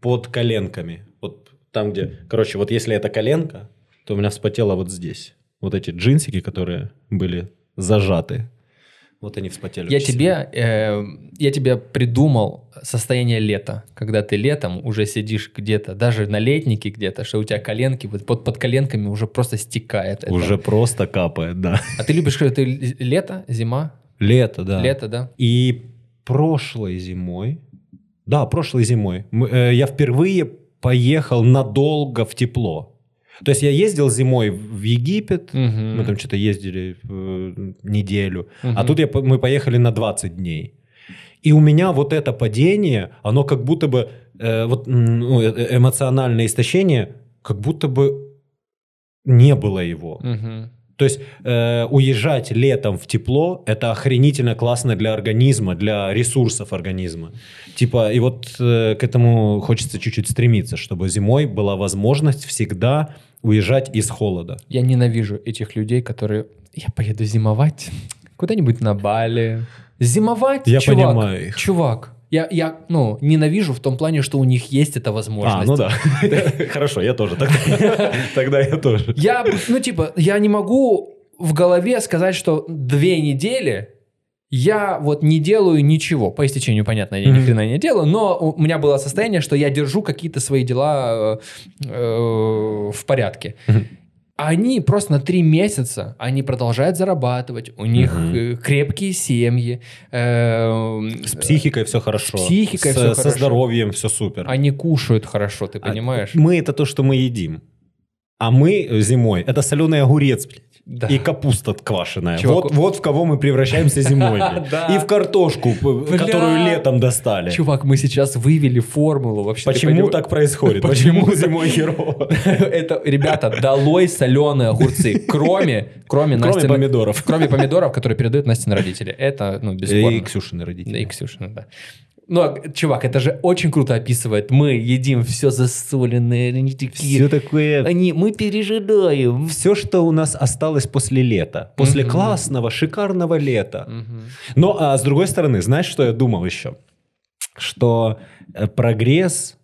под коленками. Вот там, где... Короче, вот если это коленка, то у меня вспотело вот здесь. Вот эти джинсики, которые были зажаты. Вот они вспотели. Я тебе, э, я тебе придумал состояние лета, когда ты летом уже сидишь где-то, даже на летнике где-то, что у тебя коленки, вот под, под коленками уже просто стекает. это. Уже просто капает, да. А ты любишь, что ты лето, зима, Лето, да. лето, да? И прошлой зимой, да, прошлой зимой, э, я впервые поехал надолго в тепло. То есть я ездил зимой в Египет, Мгм. мы там что-то ездили э, неделю, а Мгм. тут я, мы поехали на 20 дней. И у меня вот это падение, оно как будто бы, э, вот ну, э- э- эмоциональное истощение, как будто бы не было его. Мгм. То есть э, уезжать летом в тепло это охренительно классно для организма, для ресурсов организма. Типа, и вот э, к этому хочется чуть-чуть стремиться, чтобы зимой была возможность всегда уезжать из холода. Я ненавижу этих людей, которые... Я поеду зимовать куда-нибудь на Бали. Зимовать, Я чувак, понимаю их. Чувак, я, я, ну, ненавижу в том плане, что у них есть эта возможность. А, ну да. Хорошо, я тоже. Тогда я тоже. Я, ну, типа, я не могу в голове сказать, что две недели я вот не делаю ничего. По истечению, понятно, я ни хрена не делаю, но у меня было состояние, что я держу какие-то свои дела э, э, в порядке. Они просто на три месяца, они продолжают зарабатывать, у них э, крепкие семьи, э, С психикой все хорошо. С психикой С- Со хорошо. здоровьем все супер. они кушают хорошо, ты А понимаешь? Мы это то, что мы едим. А мы зимой, это соленый огурец, блядь. Да. и капуста квашеная. Чувак, Вот, вот в кого мы превращаемся зимой. И в картошку, которую летом достали. Чувак, мы сейчас вывели формулу вообще. Почему так происходит? Почему? Зимой херово? Это, ребята, долой соленые огурцы, кроме, кроме, помидоров. Кроме помидоров, которые передают Настины родители. Это, ну, бесспорно. И Ксюшины родители. и Ксюшина, да. Ну, а, чувак, это же очень круто описывает. Мы едим все засоленное, они такие... Все такое... Они, мы пережидаем. Все, что у нас осталось после лета. После Мгм. классного, шикарного лета. Мгм. Но, а с другой стороны, знаешь, что я думал еще? Что э, прогресс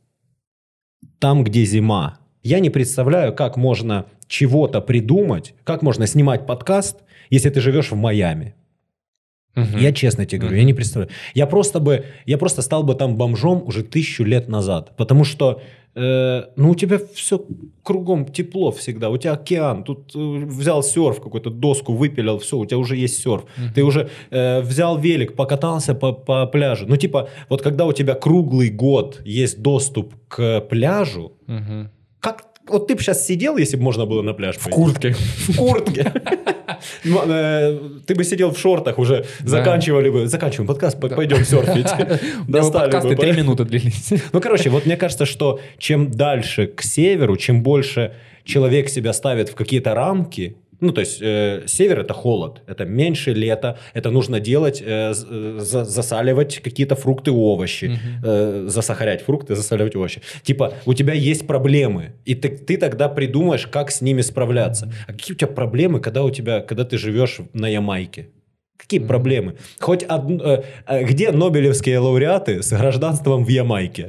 там, где зима. Я не представляю, как можно чего-то придумать, как можно снимать подкаст, если ты живешь в Майами. Мгм. Я честно тебе говорю, я не представляю. Я просто бы, я просто стал бы там бомжом уже тысячу лет назад, потому что, э, ну у тебя все кругом тепло всегда, у тебя океан, тут э, взял серф какую-то доску выпилил, все, у тебя уже есть серф, ты уже э, взял велик, покатался по, по пляжу, ну типа вот когда у тебя круглый год есть доступ к пляжу, Мгм. как вот ты бы сейчас сидел, если бы можно было на пляж В пойти? куртке. в куртке. Ну, э, Ты бы сидел в шортах уже, заканчивали бы, заканчиваем подкаст, по- пойдем серфить. Подкасты три минуты длились. Ну, короче, вот мне кажется, что чем дальше к северу, чем больше человек себя ставит в какие-то рамки, ну, то есть э, север это холод, это меньше лета, это нужно делать, э, э, за- засаливать какие-то фрукты, овощи, э, засахарять фрукты, засаливать овощи. Типа у тебя есть проблемы, и ты, ты тогда придумаешь, как с ними справляться. А какие у тебя проблемы, когда у тебя, когда ты живешь на Ямайке? Какие Мгм. проблемы? Хоть одну- э, э, где нобелевские лауреаты с гражданством в Ямайке?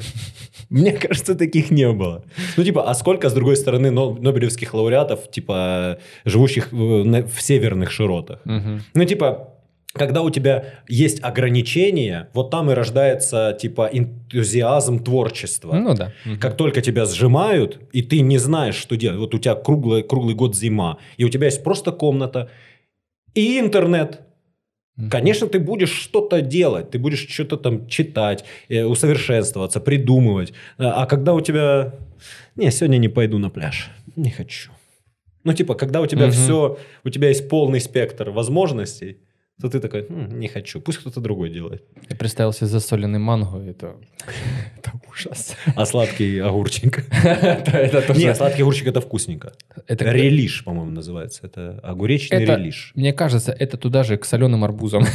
Мне кажется, таких не было. Ну, типа, а сколько, с другой стороны, но- нобелевских лауреатов, типа, живущих в, северных широтах? Мгм. Ну, типа, когда у тебя есть ограничения, вот там и рождается, типа, энтузиазм творчества. Ну да. Как только тебя сжимают, и ты не знаешь, что делать. Вот у тебя круглый, круглый год зима, и у тебя есть просто комната и интернет. Конечно, ты будешь что-то делать, ты будешь что-то там читать, э, усовершенствоваться, придумывать. А а когда у тебя... Не, сегодня не пойду на пляж. Не хочу. Ну, типа, когда у тебя Мгм. все, у тебя есть полный спектр возможностей, то ты такой, «М, не хочу, пусть кто-то другой делает. Я представил себе засоленный манго, это, это ужас. А сладкий огурчик. Нет, сладкий огурчик это вкусненько. это- Релиш, по-моему, называется. Это огуречный релиш. Мне кажется, это туда же к соленым арбузам.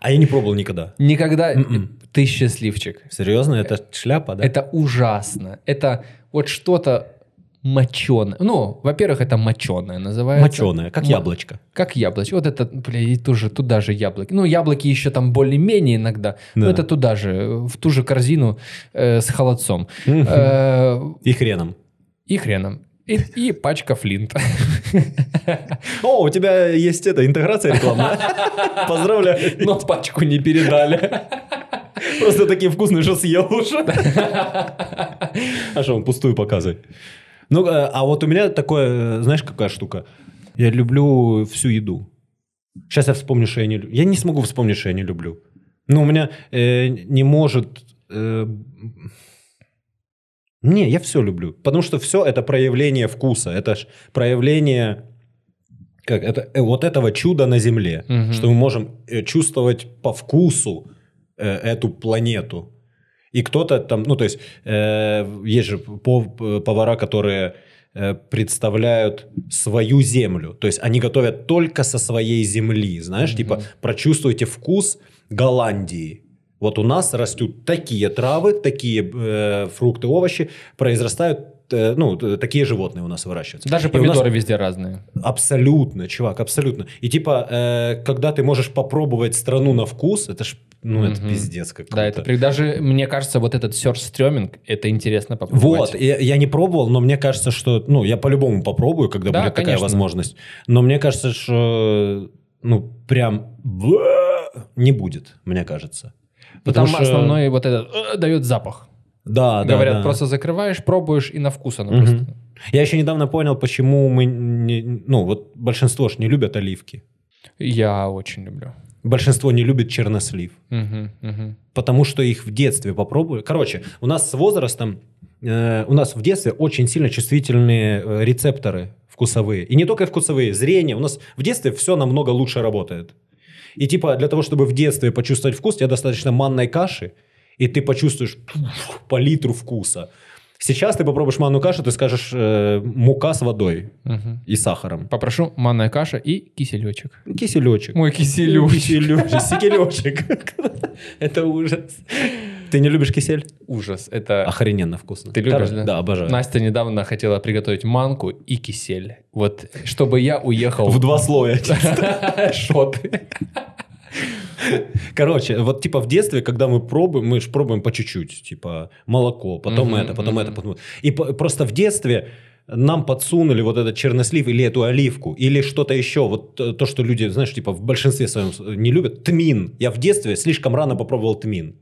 А я не пробовал никогда. Никогда Мгм. ты счастливчик. Серьезно? Это шляпа, да? Это ужасно. Это вот что-то моченое. Ну, во-первых, это моченое называется. моченое, как М- яблочко. Как яблочко. Вот это, бля, и тоже туда же яблоки. Ну, яблоки еще там более-менее иногда. Но Да. это туда же, в ту же корзину э, с холодцом. Э, И хреном. и хреном. И, и пачка флинт. О, у тебя есть эта интеграция рекламная. Поздравляю. Но пачку не передали. Просто такие вкусные, что съел уже. А что, он пустую показывает? Ну, э, а вот у меня такое, э, знаешь, какая штука? Я люблю всю еду. Сейчас я вспомню, что я не люблю. Я не смогу вспомнить, что я не люблю. Ну, у меня э, не может... э, не, я все люблю. Потому что все это проявление вкуса. Это ж проявление как, это, э, вот этого чуда на Земле. Мгм. Что мы можем чувствовать по вкусу э, эту планету. И кто-то там, ну то есть э, есть же пов- повара, которые э, представляют свою землю. То есть они готовят только со своей земли. Знаешь, типа прочувствуйте вкус Голландии. Вот у нас растут такие травы, такие э, фрукты, овощи, произрастают, ну, т- такие животные у нас выращиваются. Даже И у нас- помидоры везде разные. Абсолютно, чувак, абсолютно. И типа, э, когда ты можешь попробовать страну на вкус, это ж, ну, это Мгм. пиздец как Да, это даже, мне кажется, вот этот сёрстреминг, это интересно попробовать. Вот, я, я не пробовал, но мне кажется, что, ну, я по-любому попробую, когда Да, будет такая конечно. возможность. Но мне кажется, что, ну, прям не будет, мне кажется. Потому Потому что- основной вот этот э, дает запах. Да, да, Говорят, да. просто закрываешь, пробуешь, и на вкус оно Мгм. просто. Я еще недавно понял, почему мы, не- ну, вот большинство ж не любят оливки. Я очень люблю. Большинство не любит чернослив. Мгм, мгм. потому что их в детстве попробовали. Короче, у нас с возрастом, э, у нас в детстве очень сильно чувствительные э, рецепторы вкусовые. И не только вкусовые, зрение. У нас в детстве все намного лучше работает. И типа для того, чтобы в детстве почувствовать вкус, тебе достаточно манной каши, и ты почувствуешь пф, по литру вкуса. Сейчас ты попробуешь манную кашу, ты скажешь э, мука с водой Мгм. и сахаром. Попрошу манная каша и киселечек. Киселечек. Мой. Киселечек. Сикелечек. Это ужас. Ты не любишь кисель? Ужас. Это... Охрененно вкусно. Ты любишь, да? Да, обожаю. Настя недавно хотела приготовить манку и кисель. Вот, чтобы я уехал... В два слоя. Шоты. Короче, вот типа в детстве, когда мы пробуем, мы же пробуем по чуть-чуть, типа молоко, потом это, потом это, потом... И просто в детстве нам подсунули вот этот чернослив или эту оливку, или что-то еще, вот э, то, что люди, знаешь, типа в большинстве своем не любят, тмин. Я в детстве слишком рано попробовал тмин.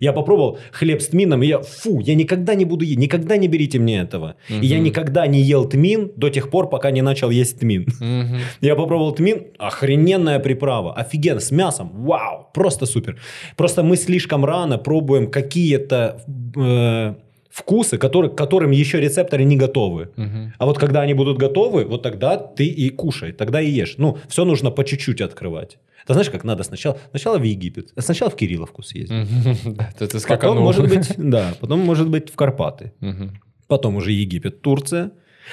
Я попробовал хлеб с тмином, и я, фу, я никогда не буду есть, никогда не берите мне этого. И я никогда не ел тмин до тех пор, пока не начал есть тмин. Мгм. Я попробовал тмин, охрененная приправа, офигенно, с мясом, вау, просто супер. Просто мы слишком рано пробуем какие-то э, вкусы, которые, к которым еще рецепторы не готовы. Мгм. А вот когда они будут готовы, вот тогда ты и кушай, тогда и ешь. Ну, все нужно по чуть-чуть открывать. Ты знаешь, как надо сначала? Сначала в Египет, а сначала в Кирилловку съездить. Да, Потом, может быть, да, потом, может быть, в Карпаты. Потом уже Египет, Турция.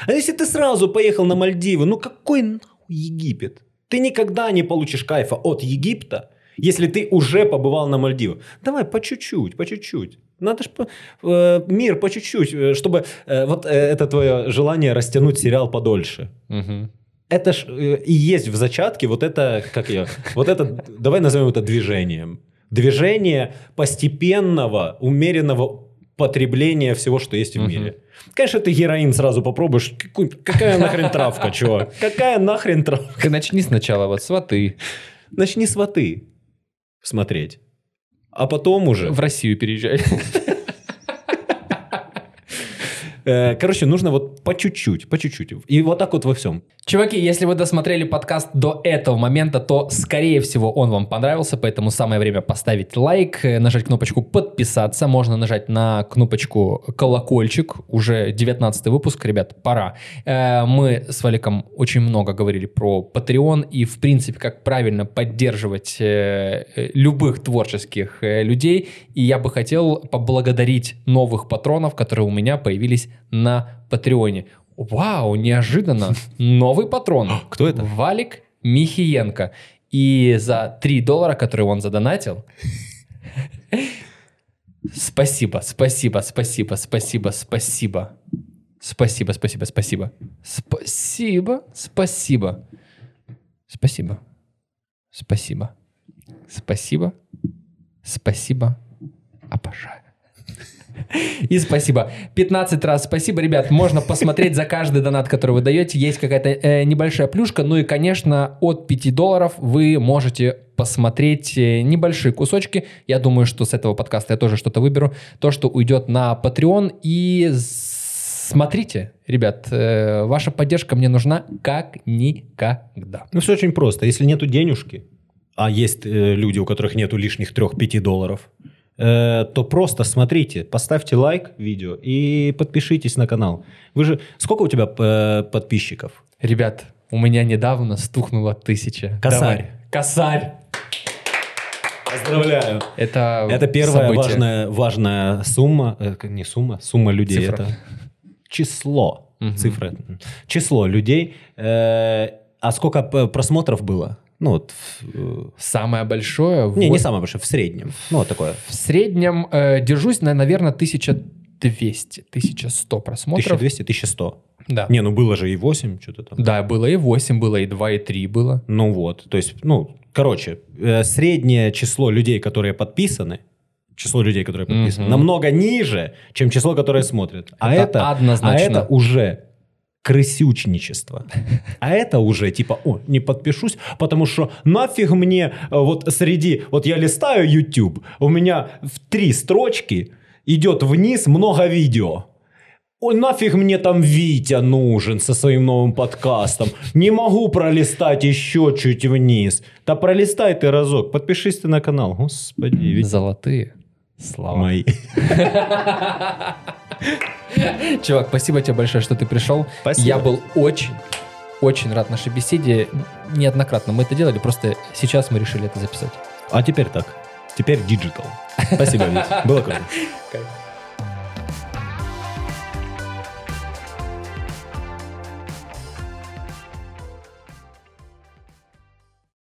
А если ты сразу поехал на Мальдивы, ну какой нахуй Египет? Ты никогда не получишь кайфа от Египта, если ты уже побывал на Мальдивах. Давай по чуть-чуть, по чуть-чуть. Надо ж по- э, мир по чуть-чуть, э, чтобы э, вот э, это твое желание растянуть сериал подольше. Мгм. Это ж э, и есть в зачатке вот это, как я, вот это, давай назовем это движением. Движение постепенного, умеренного потребления всего, что есть в Мгм. мире. Конечно, ты героин сразу попробуешь. Какой- какая нахрен травка, чувак? Какая нахрен травка? Ты Начни сначала вот сваты. Начни сваты смотреть. А потом уже... В Россию переезжай. Э, Короче, нужно вот по чуть-чуть, по чуть-чуть. И вот так вот во всем. Чуваки, если вы досмотрели подкаст до этого момента, то, скорее всего, он вам понравился, поэтому самое время поставить лайк, э, нажать кнопочку подписаться, можно нажать на кнопочку колокольчик, уже 19 выпуск, ребят, пора. Э, Мы с Валиком очень много говорили про Patreon и, в принципе, как правильно поддерживать любых творческих людей, и я бы хотел поблагодарить новых патронов, которые у меня появились на Патреоне. Вау, неожиданно. Новый патрон. Кто это? Валик Михиенко. И за 3 доллара, которые он задонатил, спасибо, спасибо, спасибо, спасибо, спасибо. Спасибо, спасибо, спасибо. Спасибо, спасибо. Спасибо. Спасибо. Спасибо. Спасибо. Обожаю. И спасибо. 15 раз спасибо, ребят. Можно посмотреть за каждый донат, который вы даете. Есть какая-то э, небольшая плюшка. Ну и, конечно, от 5 долларов вы можете посмотреть э, небольшие кусочки. Я думаю, что с этого подкаста я тоже что-то выберу. То, что уйдет на Patreon. И смотрите, ребят, э, ваша поддержка мне нужна как никогда. Ну, все очень просто. Если нету денежки, а есть э, люди, у которых нету лишних 3-5 долларов, то просто смотрите, поставьте лайк видео и подпишитесь на канал. Вы же... Сколько у тебя э, подписчиков? Ребят, у меня недавно стукнуло тысяча. Косарь. Давай. Косарь. Поздравляю. Это, Это первая событие. важная, важная сумма, э, не сумма, сумма людей. Цифра. Это число, Мгм. цифра, число людей. Э, а сколько просмотров было? Ну вот, в- э, Самое большое. не, не вот самое большое, в среднем. Ну вот такое. В среднем э, держусь на, наверное, 1200, 1100 просмотров. 1200, 1100. Да. Не, ну было же и 8, что-то там. Да, было и 8, было и 2, и 3 было. Ну вот, то есть, ну, короче, э, среднее число людей, которые подписаны, число людей, которые подписаны, Мгм. намного ниже, чем число, которое смотрят. А Это это, однозначно. А это уже крысючничество. А это уже типа, о, не подпишусь, потому что нафиг мне э, вот среди, вот я листаю YouTube, у меня в три строчки идет вниз много видео. Ой, нафиг мне там Витя нужен со своим новым подкастом. Не могу пролистать еще чуть вниз. Да пролистай ты разок, подпишись ты на канал. Господи, ведь Золотые слова. мои. Чувак, спасибо тебе большое, что ты пришел. Спасибо. Я был очень, очень рад нашей беседе. Неоднократно мы это делали, просто сейчас мы решили это записать. А теперь так. Теперь digital. Спасибо, Вить. Было круто.